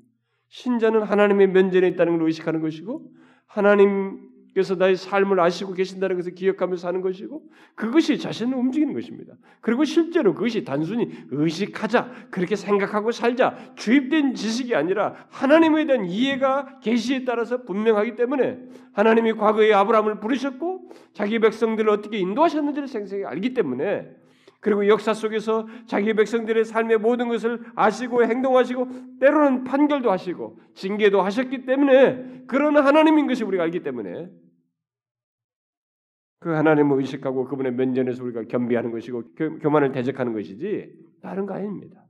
신자는 하나님의 면전에 있다는 걸 의식하는 것이고 하나님 그래서 나의 삶을 아시고 계신다는 것을 기억하면서 사는 것이고 그것이 자신을 움직이는 것입니다. 그리고 실제로 그것이 단순히 의식하자 그렇게 생각하고 살자 주입된 지식이 아니라 하나님에 대한 이해가 계시에 따라서 분명하기 때문에 하나님이 과거에 아브라함을 부르셨고 자기 백성들을 어떻게 인도하셨는지를 생생히 알기 때문에 그리고 역사 속에서 자기 백성들의 삶의 모든 것을 아시고 행동하시고 때로는 판결도 하시고 징계도 하셨기 때문에 그런 하나님인 것이 우리가 알기 때문에 그 하나님을 의식하고 그분의 면전에서 우리가 겸비하는 것이고 교만을 대적하는 것이지 다른 거 아닙니다.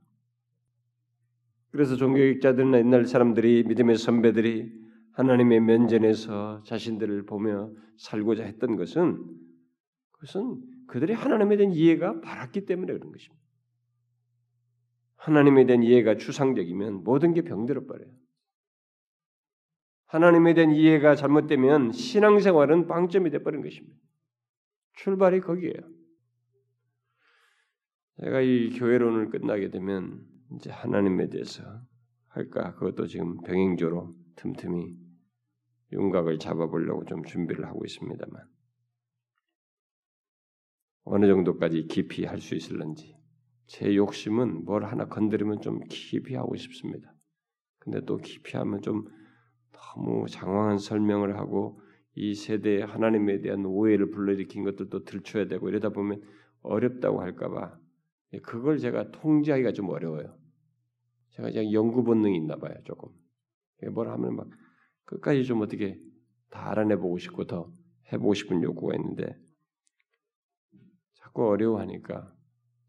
그래서 종교학자들이나 옛날 사람들이 믿음의 선배들이 하나님의 면전에서 자신들을 보며 살고자 했던 것은 그것은 그들이 하나님에 대한 이해가 바랐기 때문에 그런 것입니다. 하나님에 대한 이해가 추상적이면 모든 게 병들어 버려요. 하나님에 대한 이해가 잘못되면 신앙생활은 빵점이 돼 버린 것입니다. 출발이 거기에요. 제가 이 교회론을 끝나게 되면 이제 하나님에 대해서 할까 그것도 지금 병행조로 틈틈이 윤곽을 잡아보려고 좀 준비를 하고 있습니다만 어느 정도까지 깊이 할 수 있을런지 제 욕심은 뭘 하나 건드리면 좀 깊이 하고 싶습니다. 근데 또 깊이 하면 좀 너무 장황한 설명을 하고 이 세대에 하나님에 대한 오해를 불러일으킨 것들도 들춰야 되고 이러다 보면 어렵다고 할까봐 그걸 제가 통제하기가 좀 어려워요. 제가 그냥 연구 본능이 있나 봐요, 조금. 뭘 하면 막 끝까지 좀 어떻게 다 알아내보고 싶고 더 해보고 싶은 욕구가 있는데 자꾸 어려워하니까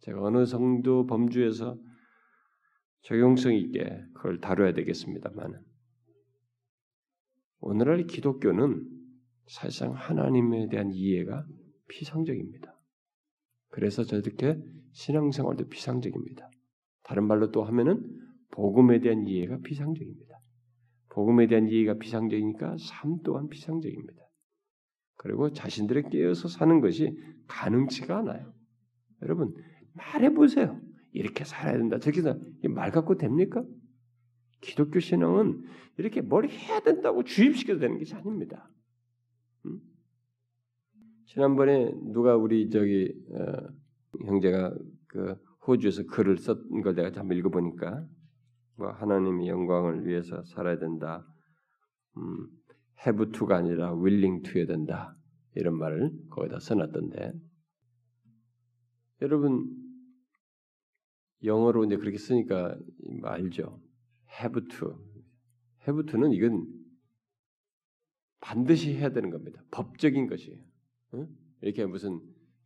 제가 어느 정도 범주에서 적용성 있게 그걸 다뤄야 되겠습니다만 오늘날 기독교는 사실상 하나님에 대한 이해가 피상적입니다. 그래서 저렇게 신앙생활도 피상적입니다. 다른 말로 또 하면은 복음에 대한 이해가 피상적입니다. 복음에 대한 이해가 피상적이니까 삶 또한 피상적입니다. 그리고 자신들의 깨어서 사는 것이 가능치가 않아요. 여러분 말해 보세요. 이렇게 살아야 된다. 저렇게 말 갖고 됩니까? 기독교 신앙은 이렇게 뭘 해야 된다고 주입시켜도 되는 것이 아닙니다. 음? 지난번에 누가 우리 저기 어, 형제가 그 호주에서 글을 쓴걸 내가 한번 읽어보니까 뭐 하나님의 영광을 위해서 살아야 된다. 음, have to가 아니라 willing to여야 된다. 이런 말을 거기다 써놨던데 여러분 영어로 이제 그렇게 쓰니까 알죠. have to. have to는 이건 반드시 해야 되는 겁니다. 법적인 것이에요. 응? 이렇게 무슨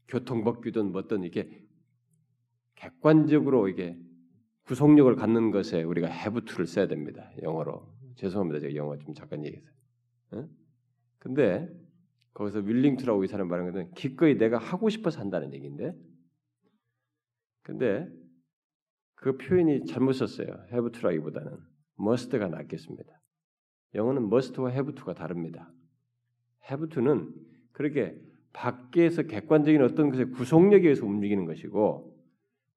교통법규든 뭐든 이게 객관적으로 이게 구속력을 갖는 것에 우리가 have to를 써야 됩니다. 영어로. 죄송합니다. 제가 영어 좀 잠깐 얘기해서. 응? 근데 거기서 윌링투라고 이 사람 말하는 것은 기꺼이 내가 하고 싶어서 한다는 얘기인데 근데 그 표현이 잘못 썼어요. have to라기보다는 must가 낫겠습니다. 영어는 must와 have to가 다릅니다. have to는 그렇게 밖에서 객관적인 어떤 것의 구속력에 의해서 움직이는 것이고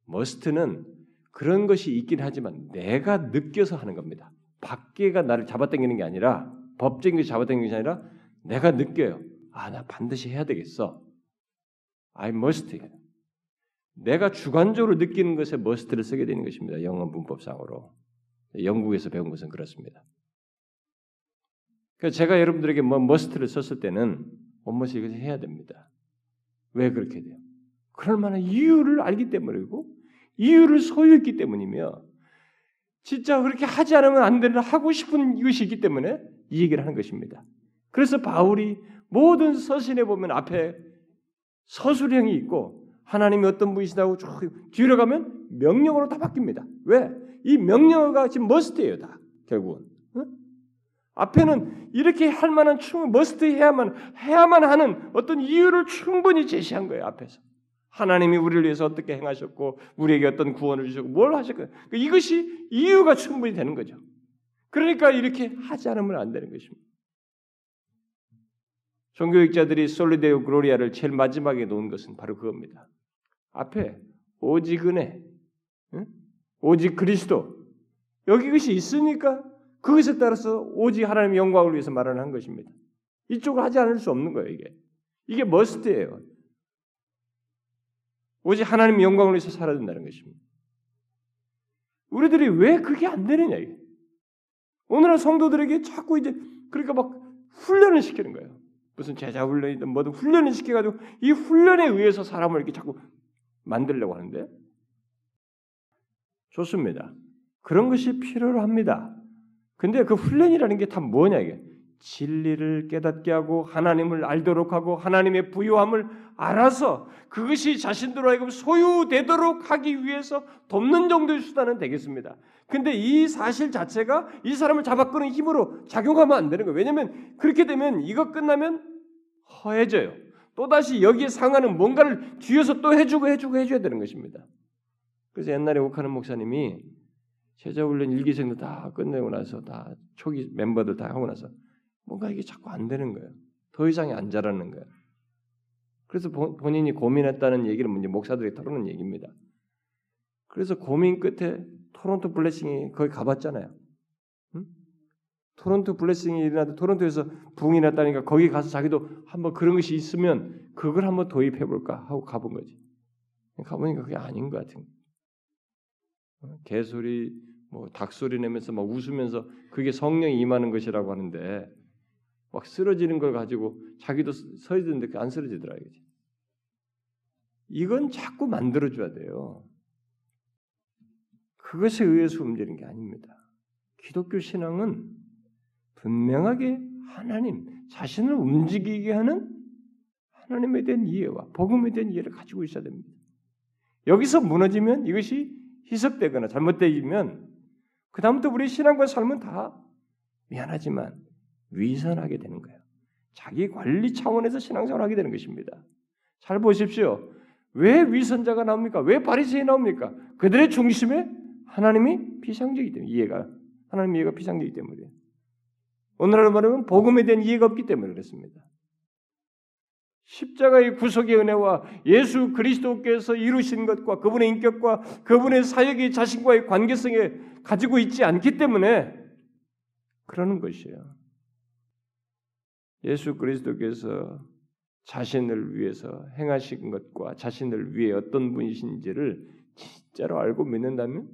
must는 그런 것이 있긴 하지만 내가 느껴서 하는 겁니다. 밖에가 나를 잡아당기는 게 아니라 법적인 것이 잡아당기는 게 아니라 내가 느껴요. 아, 나 반드시 해야 되겠어. I must. 내가 주관적으로 느끼는 것에 must를 쓰게 되는 것입니다. 영어 문법상으로. 영국에서 배운 것은 그렇습니다. 그래서 제가 여러분들에게 뭐 must를 썼을 때는 원머시 이것을 해야 됩니다. 왜 그렇게 돼요? 그럴 만한 이유를 알기 때문이고 이유를 소유했기 때문이며 진짜 그렇게 하지 않으면 안 되는 하고 싶은 이것이 있기 때문에 이 얘기를 하는 것입니다. 그래서 바울이 모든 서신에 보면 앞에 서술형이 있고 하나님이 어떤 분이시다고 쭉 뒤로 가면 명령어로 다 바뀝니다. 왜? 이 명령어가 지금 must예요, 다 결국은. 어? 앞에는 이렇게 할 만한 충분 must 해야만 해야만 하는 어떤 이유를 충분히 제시한 거예요 앞에서 하나님이 우리를 위해서 어떻게 행하셨고 우리에게 어떤 구원을 주셨고 뭘 하셨고 이것이 이유가 충분히 되는 거죠. 그러니까 이렇게 하지 않으면 안 되는 것입니다. 종교개혁자들이 Soli Deo Gloria를 제일 마지막에 놓은 것은 바로 그겁니다. 앞에 오직 은혜, 응? 오직 그리스도 여기 것이 있으니까 그것에 따라서 오직 하나님의 영광을 위해서 말을 한 것입니다. 이쪽을 하지 않을 수 없는 거예요, 이게. 이게 must예요. 오직 하나님의 영광을 위해서 살아야 된다는 것입니다. 우리들이 왜 그게 안 되느냐, 이게. 오늘날 성도들에게 자꾸 이제, 그러니까 막 훈련을 시키는 거예요. 무슨 제자 훈련이든 뭐든 훈련을 시켜가지고 이 훈련에 의해서 사람을 이렇게 자꾸 만들려고 하는데 좋습니다. 그런 것이 필요로 합니다. 근데 그 훈련이라는 게 다 뭐냐 이게 진리를 깨닫게 하고 하나님을 알도록 하고 하나님의 부요함을 알아서 그것이 자신들로 하여금 소유되도록 하기 위해서 돕는 정도의 수단은 되겠습니다. 근데 이 사실 자체가 이 사람을 잡아끄는 힘으로 작용하면 안 되는 거예요. 왜냐하면 그렇게 되면 이거 끝나면 허해져요. 또다시 여기에 상하는 뭔가를 뒤에서 또 해주고 해주고 해줘야 되는 것입니다. 그래서 옛날에 옥하는 목사님이 제자훈련 일기생들 다 끝내고 나서 다 초기 멤버들 다 하고 나서 뭔가 이게 자꾸 안 되는 거예요. 더 이상이 안 자라는 거예요. 그래서 본인이 고민했다는 얘기를 이제 목사들이 털어놓은 얘기입니다. 그래서 고민 끝에 토론토 블레싱이 거기 가봤잖아요. 응? 토론토 블레싱이 일어나도 토론토에서 붕이 났다니까 거기 가서 자기도 한번 그런 것이 있으면 그걸 한번 도입해 볼까 하고 가본 거지. 가보니까 그게 아닌 것 같은. 개소리, 뭐 닭소리 내면서 막 웃으면서 그게 성령이 임하는 것이라고 하는데 막 쓰러지는 걸 가지고 자기도 서 있는데 안 쓰러지더라 이거지. 이건 자꾸 만들어줘야 돼요. 그것에 의해서 움직이는 게 아닙니다. 기독교 신앙은 분명하게 하나님 자신을 움직이게 하는 하나님에 대한 이해와 복음에 대한 이해를 가지고 있어야 됩니다. 여기서 무너지면 이것이 희석되거나 잘못되면 그 다음부터 우리 신앙과 삶은 다 미안하지만 위선하게 되는 거예요. 자기 관리 차원에서 신앙생활을 하게 되는 것입니다. 잘 보십시오. 왜 위선자가 나옵니까? 왜 바리새인이 나옵니까? 그들의 중심에 하나님이 비상적이기 때문에 이해가 하나님 이해가 비상적이기 때문에 오늘날 말하면 복음에 대한 이해가 없기 때문에 그렇습니다. 십자가의 구속의 은혜와 예수 그리스도께서 이루신 것과 그분의 인격과 그분의 사역이 자신과의 관계성에 가지고 있지 않기 때문에 그러는 것이에요. 예수 그리스도께서 자신을 위해서 행하신 것과 자신을 위해 어떤 분이신지를 진짜로 알고 믿는다면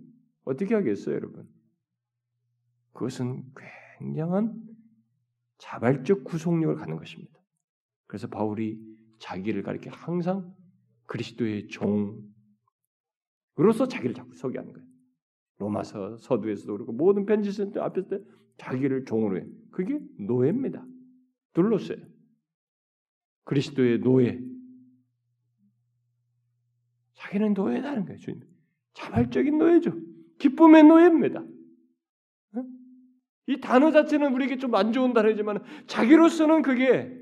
어떻게 하겠어요, 여러분? 그것은 굉장한 자발적 구속력을 갖는 것입니다. 그래서 바울이 자기를 가리켜 항상 그리스도의 종으로서 자기를 자꾸 소개하는 거예요. 로마서 서두에서도 그렇고 모든 편지서 앞에서 자기를 종으로 해. 그게 노예입니다. 둘러어요 그리스도의 노예. 자기는 노예다는 거예요. 주님. 자발적인 노예죠. 기쁨의 노예입니다. 이 단어 자체는 우리에게 좀 안 좋은 단어지만 자기로서는 그게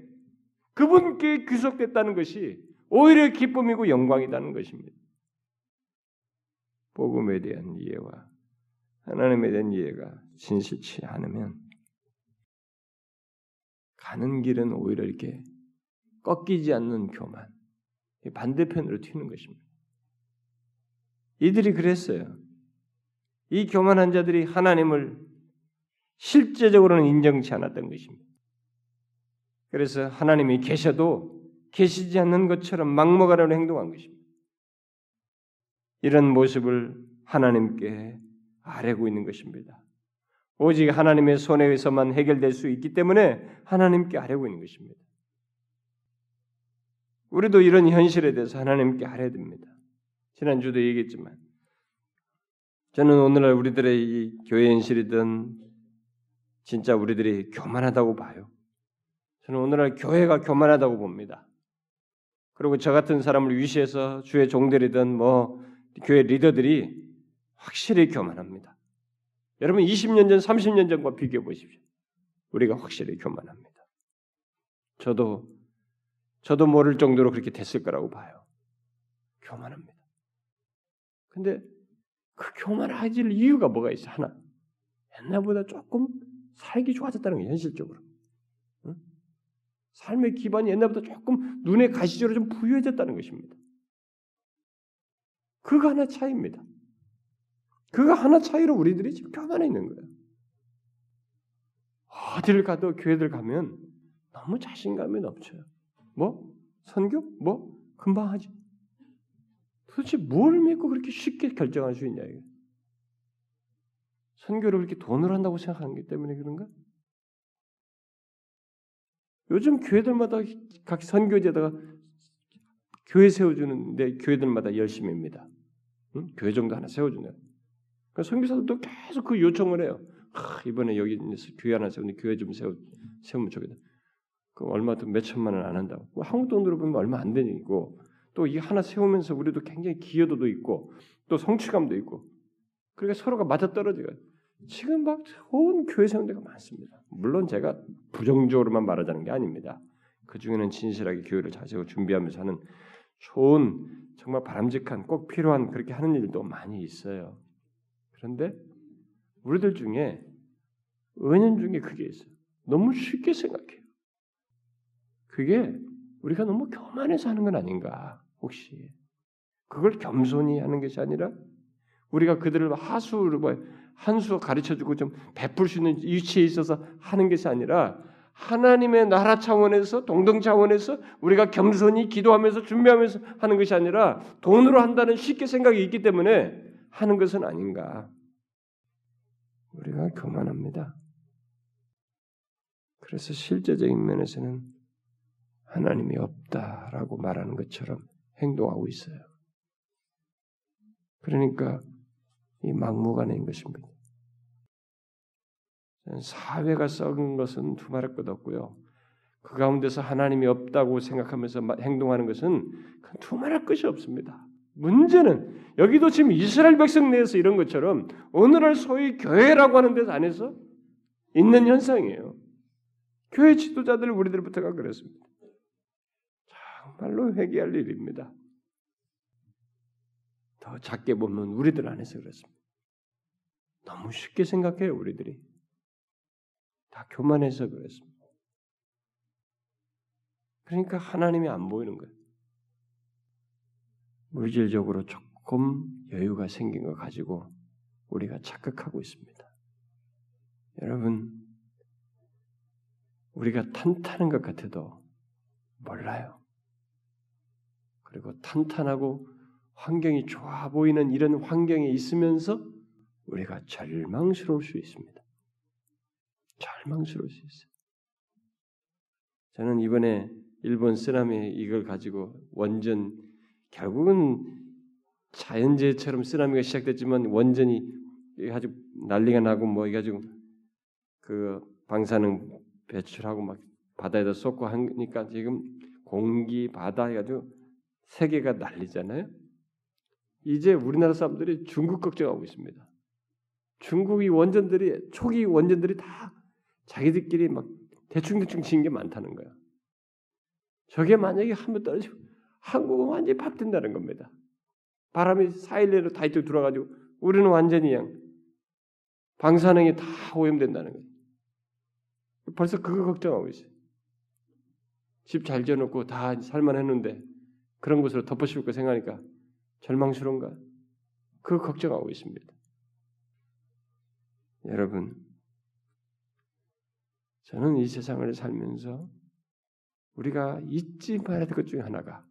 그분께 귀속됐다는 것이 오히려 기쁨이고 영광이라는 것입니다. 복음에 대한 이해와 하나님에 대한 이해가 진실치 않으면 가는 길은 오히려 이렇게 꺾이지 않는 교만, 반대편으로 튀는 것입니다. 이들이 그랬어요. 이 교만한 자들이 하나님을 실제적으로는 인정치 않았던 것입니다. 그래서 하나님이 계셔도 계시지 않는 것처럼 막먹으려는 행동한 것입니다. 이런 모습을 하나님께 아뢰고 있는 것입니다. 오직 하나님의 손에 의해서만 해결될 수 있기 때문에 하나님께 아뢰고 있는 것입니다. 우리도 이런 현실에 대해서 하나님께 아뢰야 됩니다. 지난주도 얘기했지만 저는 오늘날 우리들의 이 교회 현실이든 진짜 우리들이 교만하다고 봐요. 저는 오늘날 교회가 교만하다고 봅니다. 그리고 저 같은 사람을 위시해서 주의 종들이든 뭐 교회 리더들이 확실히 교만합니다. 여러분 20년 전, 30년 전과 비교해 보십시오. 우리가 확실히 교만합니다. 저도 저도 모를 정도로 그렇게 됐을 거라고 봐요. 교만합니다. 근데 그 교만하질 이유가 뭐가 있어? 하나. 옛날보다 조금 살기 좋아졌다는 게 현실적으로. 삶의 기반이 옛날보다 조금 눈에 가시적으로 좀 부유해졌다는 것입니다. 그거 하나 차이입니다. 그거 하나 차이로 우리들이 지금 교만해 있는 거예요. 어디를 가도 교회들 가면 너무 자신감이 넘쳐요. 뭐 선교? 뭐 금방 하지. 도대체 뭘 믿고 그렇게 쉽게 결정할 수 있냐 이게. 선교를 그렇게 돈으로 한다고 생각하는 게 때문에 그런가? 요즘 교회들마다 각 선교제다가 교회 세워주는 데 교회들마다 열심히입니다. 응? 교회 정도 하나 세워주냐. 그러니까 선교사들도 계속 그 요청을 해요. 아, 이번에 여기 교회 하나 세우는데 교회 좀 세우, 세우면 좋겠다. 그 얼마 더 몇천만 원 안 한다고. 뭐 한국 돈으로 보면 얼마 안 되니고 또 이 하나 세우면서 우리도 굉장히 기여도도 있고 또 성취감도 있고 그러니까 서로가 맞아 떨어져요. 지금 막 좋은 교회 세운 데가 많습니다. 물론 제가 부정적으로만 말하자는 게 아닙니다. 그 중에는 진실하게 교회를 잘 세워 준비하면서 하는 좋은 정말 바람직한 꼭 필요한 그렇게 하는 일도 많이 있어요. 그런데 우리들 중에 은연 중에 그게 있어요. 너무 쉽게 생각해요. 그게 우리가 너무 교만해서 하는 건 아닌가? 혹시 그걸 겸손히 하는 것이 아니라 우리가 그들을 하수를 뭐 한수 가르쳐주고 좀 베풀 수 있는 위치에 있어서 하는 것이 아니라 하나님의 나라 차원에서 동등 차원에서 우리가 겸손히 기도하면서 준비하면서 하는 것이 아니라 돈으로 한다는 쉽게 생각이 있기 때문에 하는 것은 아닌가. 우리가 교만합니다. 그래서 실제적인 면에서는 하나님이 없다라고 말하는 것처럼 행동하고 있어요. 그러니까 이 막무가내인 것입니다. 사회가 썩은 것은 두말할 것 없고요. 그 가운데서 하나님이 없다고 생각하면서 행동하는 것은 두말할 것이 없습니다. 문제는 여기도 지금 이스라엘 백성 내에서 이런 것처럼 오늘날 소위 교회라고 하는 데서 안에서 있는 현상이에요. 교회 지도자들 우리들부터가 그랬습니다. 정말로 회개할 일입니다. 더 작게 보면 우리들 안에서 그렇습니다. 너무 쉽게 생각해요, 우리들이. 다 교만해서 그렇습니다. 그러니까 하나님이 안 보이는 거예요. 물질적으로 조금 여유가 생긴 거 가지고 우리가 착각하고 있습니다. 여러분, 우리가 탄탄한 것 같아도 몰라요. 그리고 탄탄하고 환경이 좋아 보이는 이런 환경에 있으면서 우리가 절망스러울 수 있습니다. 절망스러울 수 있어요. 저는 이번에 일본 쓰나미 이걸 가지고 원전 결국은 자연재해처럼 쓰나미가 시작됐지만 원전이 아주 난리가 나고 뭐 해가지고 그 방사능 배출하고 막 바다에다 쏟고 하니까 지금 공기 바다 해가지고 세계가 난리잖아요. 이제 우리나라 사람들이 중국 걱정하고 있습니다. 중국이 원전들이 초기 원전들이 다 자기들끼리 막 대충대충 지은 게 많다는 거야. 저게 만약에 한번 떨어지고 한국은 완전히 밥된다는 겁니다. 바람이 4일 내로 다 이쪽 들어가지고 우리는 완전히 그냥 방사능이 다 오염된다는 거예요. 벌써 그거 걱정하고 있어요. 집 잘 지어놓고 다 살만 했는데 그런 곳으로 덮어씌울 거 생각하니까 절망스러운가? 그거 걱정하고 있습니다. 여러분, 저는 이 세상을 살면서 우리가 잊지 말아야 될 것 중에 하나가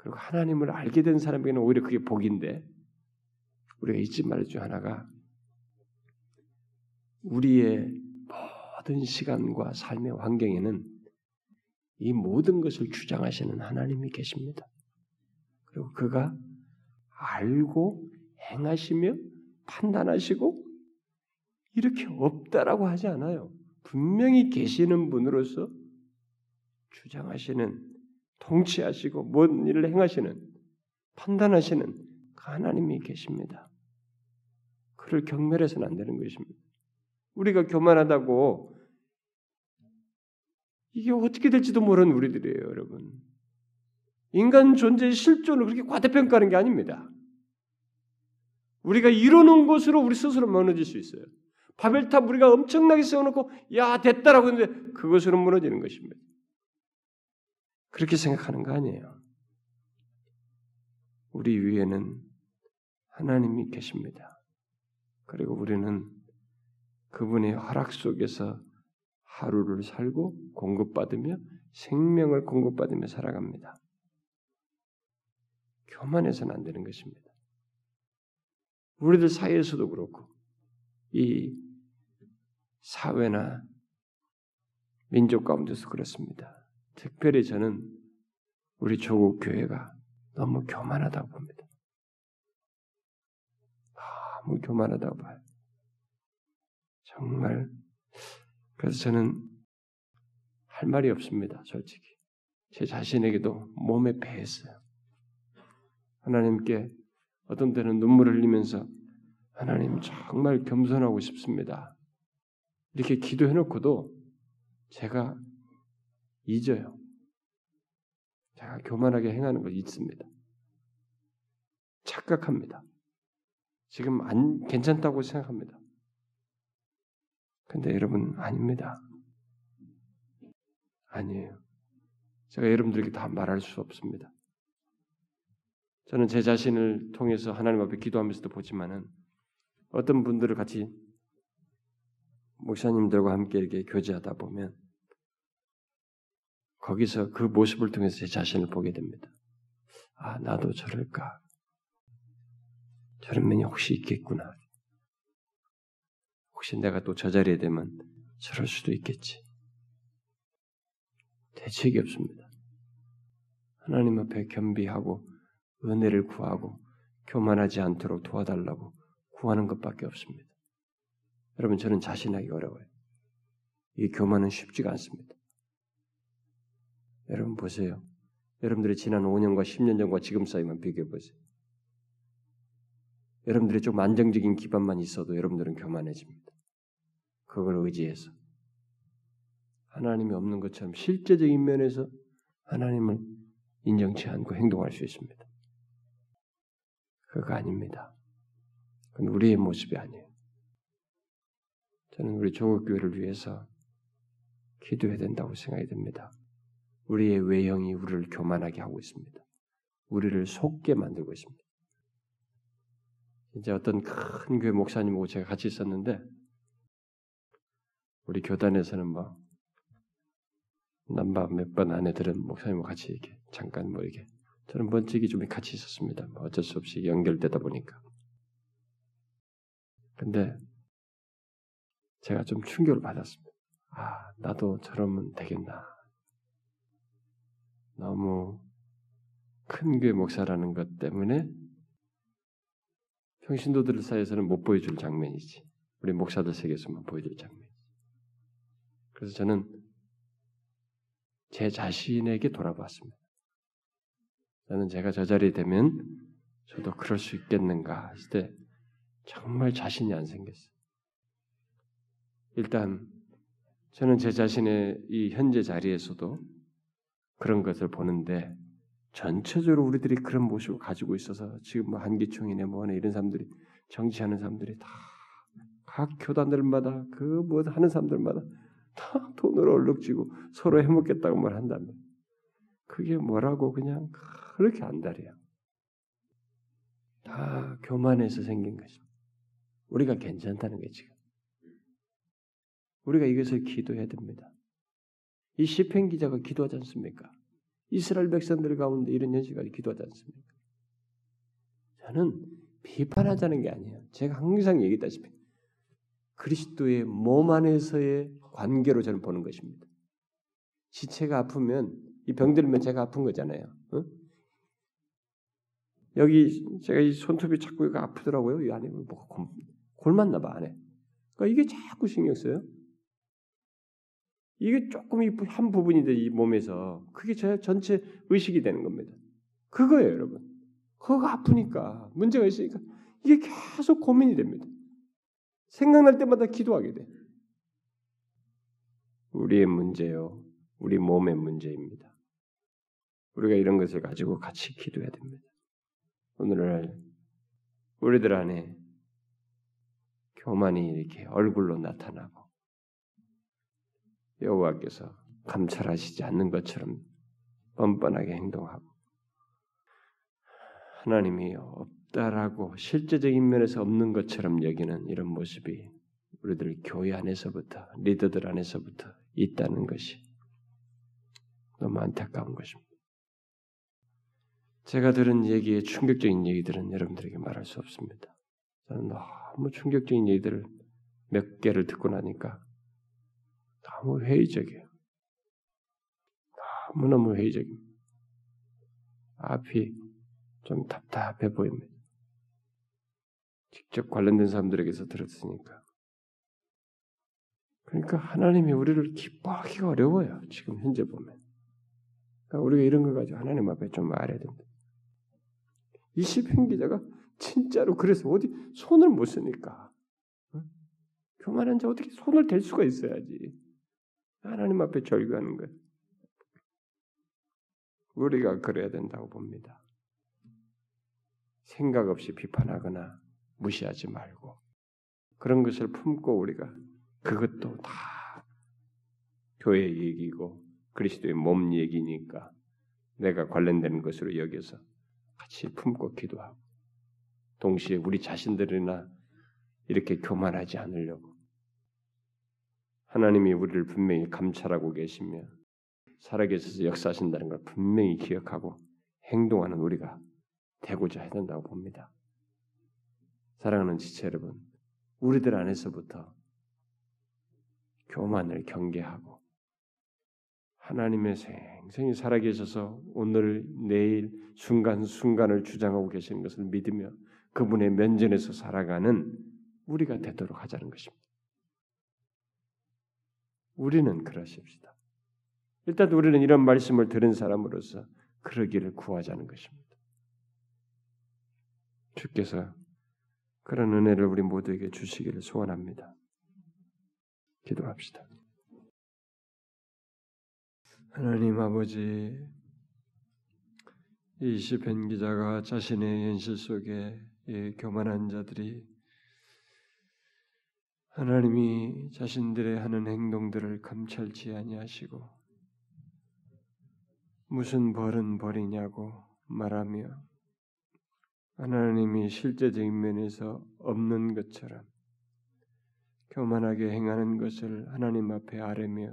그리고 하나님을 알게 된 사람에게는 오히려 그게 복인데 우리가 잊지 말아야 하나가 우리의 모든 시간과 삶의 환경에는 이 모든 것을 주장하시는 하나님이 계십니다. 그리고 그가 알고 행하시며 판단하시고 이렇게 없다라고 하지 않아요. 분명히 계시는 분으로서 주장하시는 통치하시고 뭔 일을 행하시는 판단하시는 그 하나님이 계십니다. 그를 경멸해서는 안 되는 것입니다. 우리가 교만하다고 이게 어떻게 될지도 모르는 우리들이에요, 여러분. 인간 존재의 실존을 그렇게 과대평가하는 게 아닙니다. 우리가 이루는 것으로 우리 스스로 무너질 수 있어요. 바벨탑 우리가 엄청나게 세워놓고 야 됐다라고 했는데 그것으로 무너지는 것입니다. 그렇게 생각하는 거 아니에요. 우리 위에는 하나님이 계십니다. 그리고 우리는 그분의 허락 속에서 하루를 살고 공급받으며 생명을 공급받으며 살아갑니다. 교만해서는 안 되는 것입니다. 우리들 사이에서도 그렇고 이 사회나 민족 가운데서 그렇습니다. 특별히 저는 우리 조국 교회가 너무 교만하다고 봅니다. 너무 교만하다고 봐요. 정말 그래서 저는 할 말이 없습니다. 솔직히 제 자신에게도 몸에 배했어요. 하나님께 어떤 때는 눈물을 흘리면서 하나님 정말 겸손하고 싶습니다. 이렇게 기도해놓고도 제가 잊어요. 제가 교만하게 행하는 걸 잊습니다. 착각합니다. 지금 안 괜찮다고 생각합니다. 근데 여러분 아닙니다. 아니에요. 제가 여러분들에게 다 말할 수 없습니다. 저는 제 자신을 통해서 하나님 앞에 기도하면서도 보지만은 어떤 분들을 같이 목사님들과 함께 이렇게 교제하다 보면 거기서 그 모습을 통해서 제 자신을 보게 됩니다. 아, 나도 저럴까? 저런 면이 혹시 있겠구나. 혹시 내가 또 저 자리에 되면 저럴 수도 있겠지. 대책이 없습니다. 하나님 앞에 겸비하고 은혜를 구하고 교만하지 않도록 도와달라고 구하는 것밖에 없습니다. 여러분 저는 자신하기 어려워요. 이 교만은 쉽지가 않습니다. 여러분 보세요. 여러분들이 지난 5년과 10년 전과 지금 사이만 비교해 보세요. 여러분들이 좀 안정적인 기반만 있어도 여러분들은 교만해집니다. 그걸 의지해서 하나님이 없는 것처럼 실제적인 면에서 하나님을 인정치 않고 행동할 수 있습니다. 그거 아닙니다. 그건 우리의 모습이 아니에요. 저는 우리 조국교회를 위해서 기도해야 된다고 생각이 듭니다. 우리의 외형이 우리를 교만하게 하고 있습니다. 우리를 속게 만들고 있습니다. 이제 어떤 큰 교회 목사님하고 제가 같이 있었는데 우리 교단에서는 뭐 남바 몇 번 안에 들은 목사님과 같이 이렇게 잠깐 뭐 이렇게 저는 번쩍이 좀 같이 있었습니다. 뭐 어쩔 수 없이 연결되다 보니까. 근데 제가 좀 충격을 받았습니다. 아, 나도 저러면 되겠나. 너무 큰 교회 목사라는 것 때문에 평신도들 사이에서는 못 보여줄 장면이지. 우리 목사들 세계에서만 보여줄 장면. 그래서 저는 제 자신에게 돌아봤습니다. 저는 제가 저 자리에 되면 저도 그럴 수 있겠는가 했을 때 정말 자신이 안 생겼어요. 일단 저는 제 자신의 이 현재 자리에서도 그런 것을 보는데 전체적으로 우리들이 그런 모습을 가지고 있어서 지금 뭐 한기총이네 뭐네 이런 사람들이 정치하는 사람들이 다 각 교단들마다 그 뭐 하는 사람들마다 다 돈으로 얼룩지고 서로 해먹겠다고 말 한다면 그게 뭐라고 그냥 그렇게 안달이야. 다 교만해서 생긴 것입니다. 우리가 괜찮다는 게 지금. 우리가 이것을 기도해야 됩니다. 이 시편 기자가 기도하지 않습니까? 이스라엘 백성들 가운데 이런 현실까지 기도하지 않습니까? 저는 비판하자는 게 아니에요. 제가 항상 얘기했다시피 그리스도의 몸 안에서의 관계로 저는 보는 것입니다. 지체가 아프면 이 병들면 제가 아픈 거잖아요. 어? 여기 제가 이 손톱이 자꾸 아프더라고요. 이 안에 뭐 골맞나 봐 안에. 그러니까 이게 자꾸 신경 써요. 이게 조금 한 부분인데 이 몸에서 그게 제 전체 의식이 되는 겁니다. 그거예요, 여러분. 그거가 아프니까 문제가 있으니까 이게 계속 고민이 됩니다. 생각날 때마다 기도하게 돼. 우리의 문제요. 우리 몸의 문제입니다. 우리가 이런 것을 가지고 같이 기도해야 됩니다. 오늘날 우리들 안에 교만이 이렇게 얼굴로 나타나고 여호와께서 감찰하시지 않는 것처럼 뻔뻔하게 행동하고 하나님이 없다라고 실제적인 면에서 없는 것처럼 여기는 이런 모습이 우리들 교회 안에서부터 리더들 안에서부터 있다는 것이 너무 안타까운 것입니다. 제가 들은 얘기의 충격적인 얘기들은 여러분들에게 말할 수 없습니다. 저는 너무 충격적인 얘기들을 몇 개를 듣고 나니까 너무 회의적이에요. 너무너무 회의적입니다. 앞이 좀 답답해 보입니다. 직접 관련된 사람들에게서 들었으니까. 그러니까 하나님이 우리를 기뻐하기가 어려워요. 지금 현재 보면. 그러니까 우리가 이런 걸 가지고 하나님 앞에 좀 말해야 된다. 이 시편 기자가 진짜로 그래서 어디 손을 못 쓰니까 응? 교만한 자 어떻게 손을 댈 수가 있어야지 하나님 앞에 절규하는 거예요. 우리가 그래야 된다고 봅니다. 생각 없이 비판하거나 무시하지 말고 그런 것을 품고 우리가 그것도 다 교회 얘기고 그리스도의 몸 얘기니까 내가 관련되는 것으로 여겨서 같이 품고 기도하고 동시에 우리 자신들이나 이렇게 교만하지 않으려고 하나님이 우리를 분명히 감찰하고 계시며 살아계셔서 역사하신다는 걸 분명히 기억하고 행동하는 우리가 되고자 해야 된다고 봅니다. 사랑하는 지체 여러분, 우리들 안에서부터 교만을 경계하고 하나님의 생생히 살아계셔서 오늘 내일 순간순간을 주장하고 계시는 것을 믿으며 그분의 면전에서 살아가는 우리가 되도록 하자는 것입니다. 우리는 그러십시다. 일단 우리는 이런 말씀을 들은 사람으로서 그러기를 구하자는 것입니다. 주께서 그런 은혜를 우리 모두에게 주시기를 소원합니다. 기도합시다. 하나님 아버지, 이 시편 기자가 자신의 현실 속에 이 교만한 자들이 하나님이 자신들의 하는 행동들을 감찰치 아니하시고 무슨 벌은 벌이냐고 말하며 하나님이 실제적인 면에서 없는 것처럼 교만하게 행하는 것을 하나님 앞에 아뢰며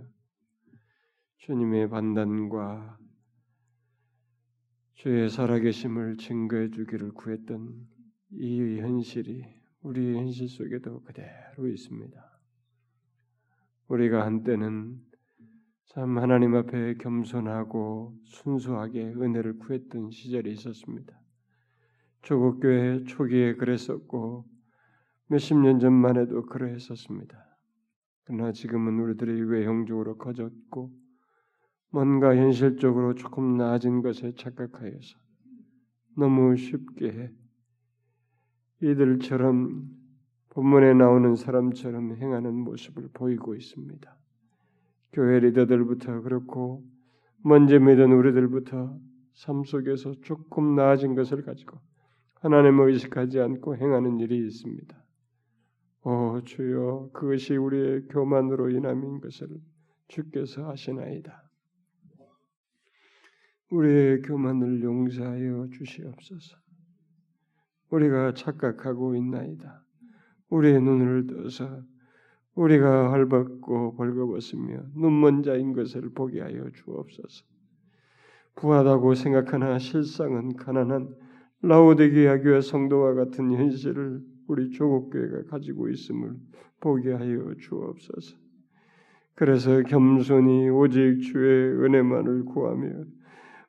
주님의 반단과 주의 살아계심을 증거해 주기를 구했던 이 현실이 우리 현실 속에도 그대로 있습니다. 우리가 한때는 참 하나님 앞에 겸손하고 순수하게 은혜를 구했던 시절이 있었습니다. 조국 교회 초기에 그랬었고 몇십 년 전만 해도 그러했었습니다. 그러나 지금은 우리들이 외형적으로 커졌고 뭔가 현실적으로 조금 나아진 것에 착각하여서 너무 쉽게 이들처럼 본문에 나오는 사람처럼 행하는 모습을 보이고 있습니다. 교회 리더들부터 그렇고 먼저 믿은 우리들부터 삶 속에서 조금 나아진 것을 가지고 하나님을 의식하지 않고 행하는 일이 있습니다. 오 주여 그것이 우리의 교만으로 인함인 것을 주께서 아시나이다. 우리의 교만을 용서하여 주시옵소서. 우리가 착각하고 있나이다. 우리의 눈을 떠서 우리가 헐벗고 벌거벗으며 눈먼 자인 것을 보게 하여 주옵소서. 부하다고 생각하나 실상은 가난한 라오데기아 교회 성도와 같은 현실을 우리 조국 교회가 가지고 있음을 보게 하여 주옵소서. 그래서 겸손히 오직 주의 은혜만을 구하며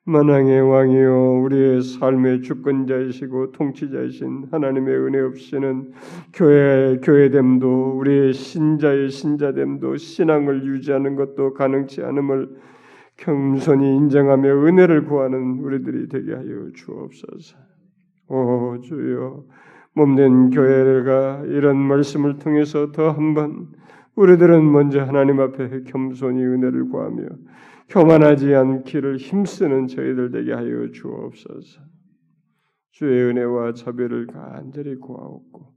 만왕의 왕이요 우리의 삶의 주권자이시고 통치자이신 하나님의 은혜 없이는 교회 교회됨도 우리의 신자의 신자됨도 신앙을 유지하는 것도 가능치 않음을 겸손히 인정하며 은혜를 구하는 우리들이 되게 하여 주옵소서. 오 주여 몸된 교회가 이런 말씀을 통해서 더 한번 우리들은 먼저 하나님 앞에 겸손히 은혜를 구하며 교만하지 않기를 힘쓰는 저희들 되게 하여 주옵소서. 주의 은혜와 자비를 간절히 구하옵고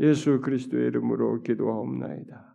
예수 그리스도의 이름으로 기도하옵나이다.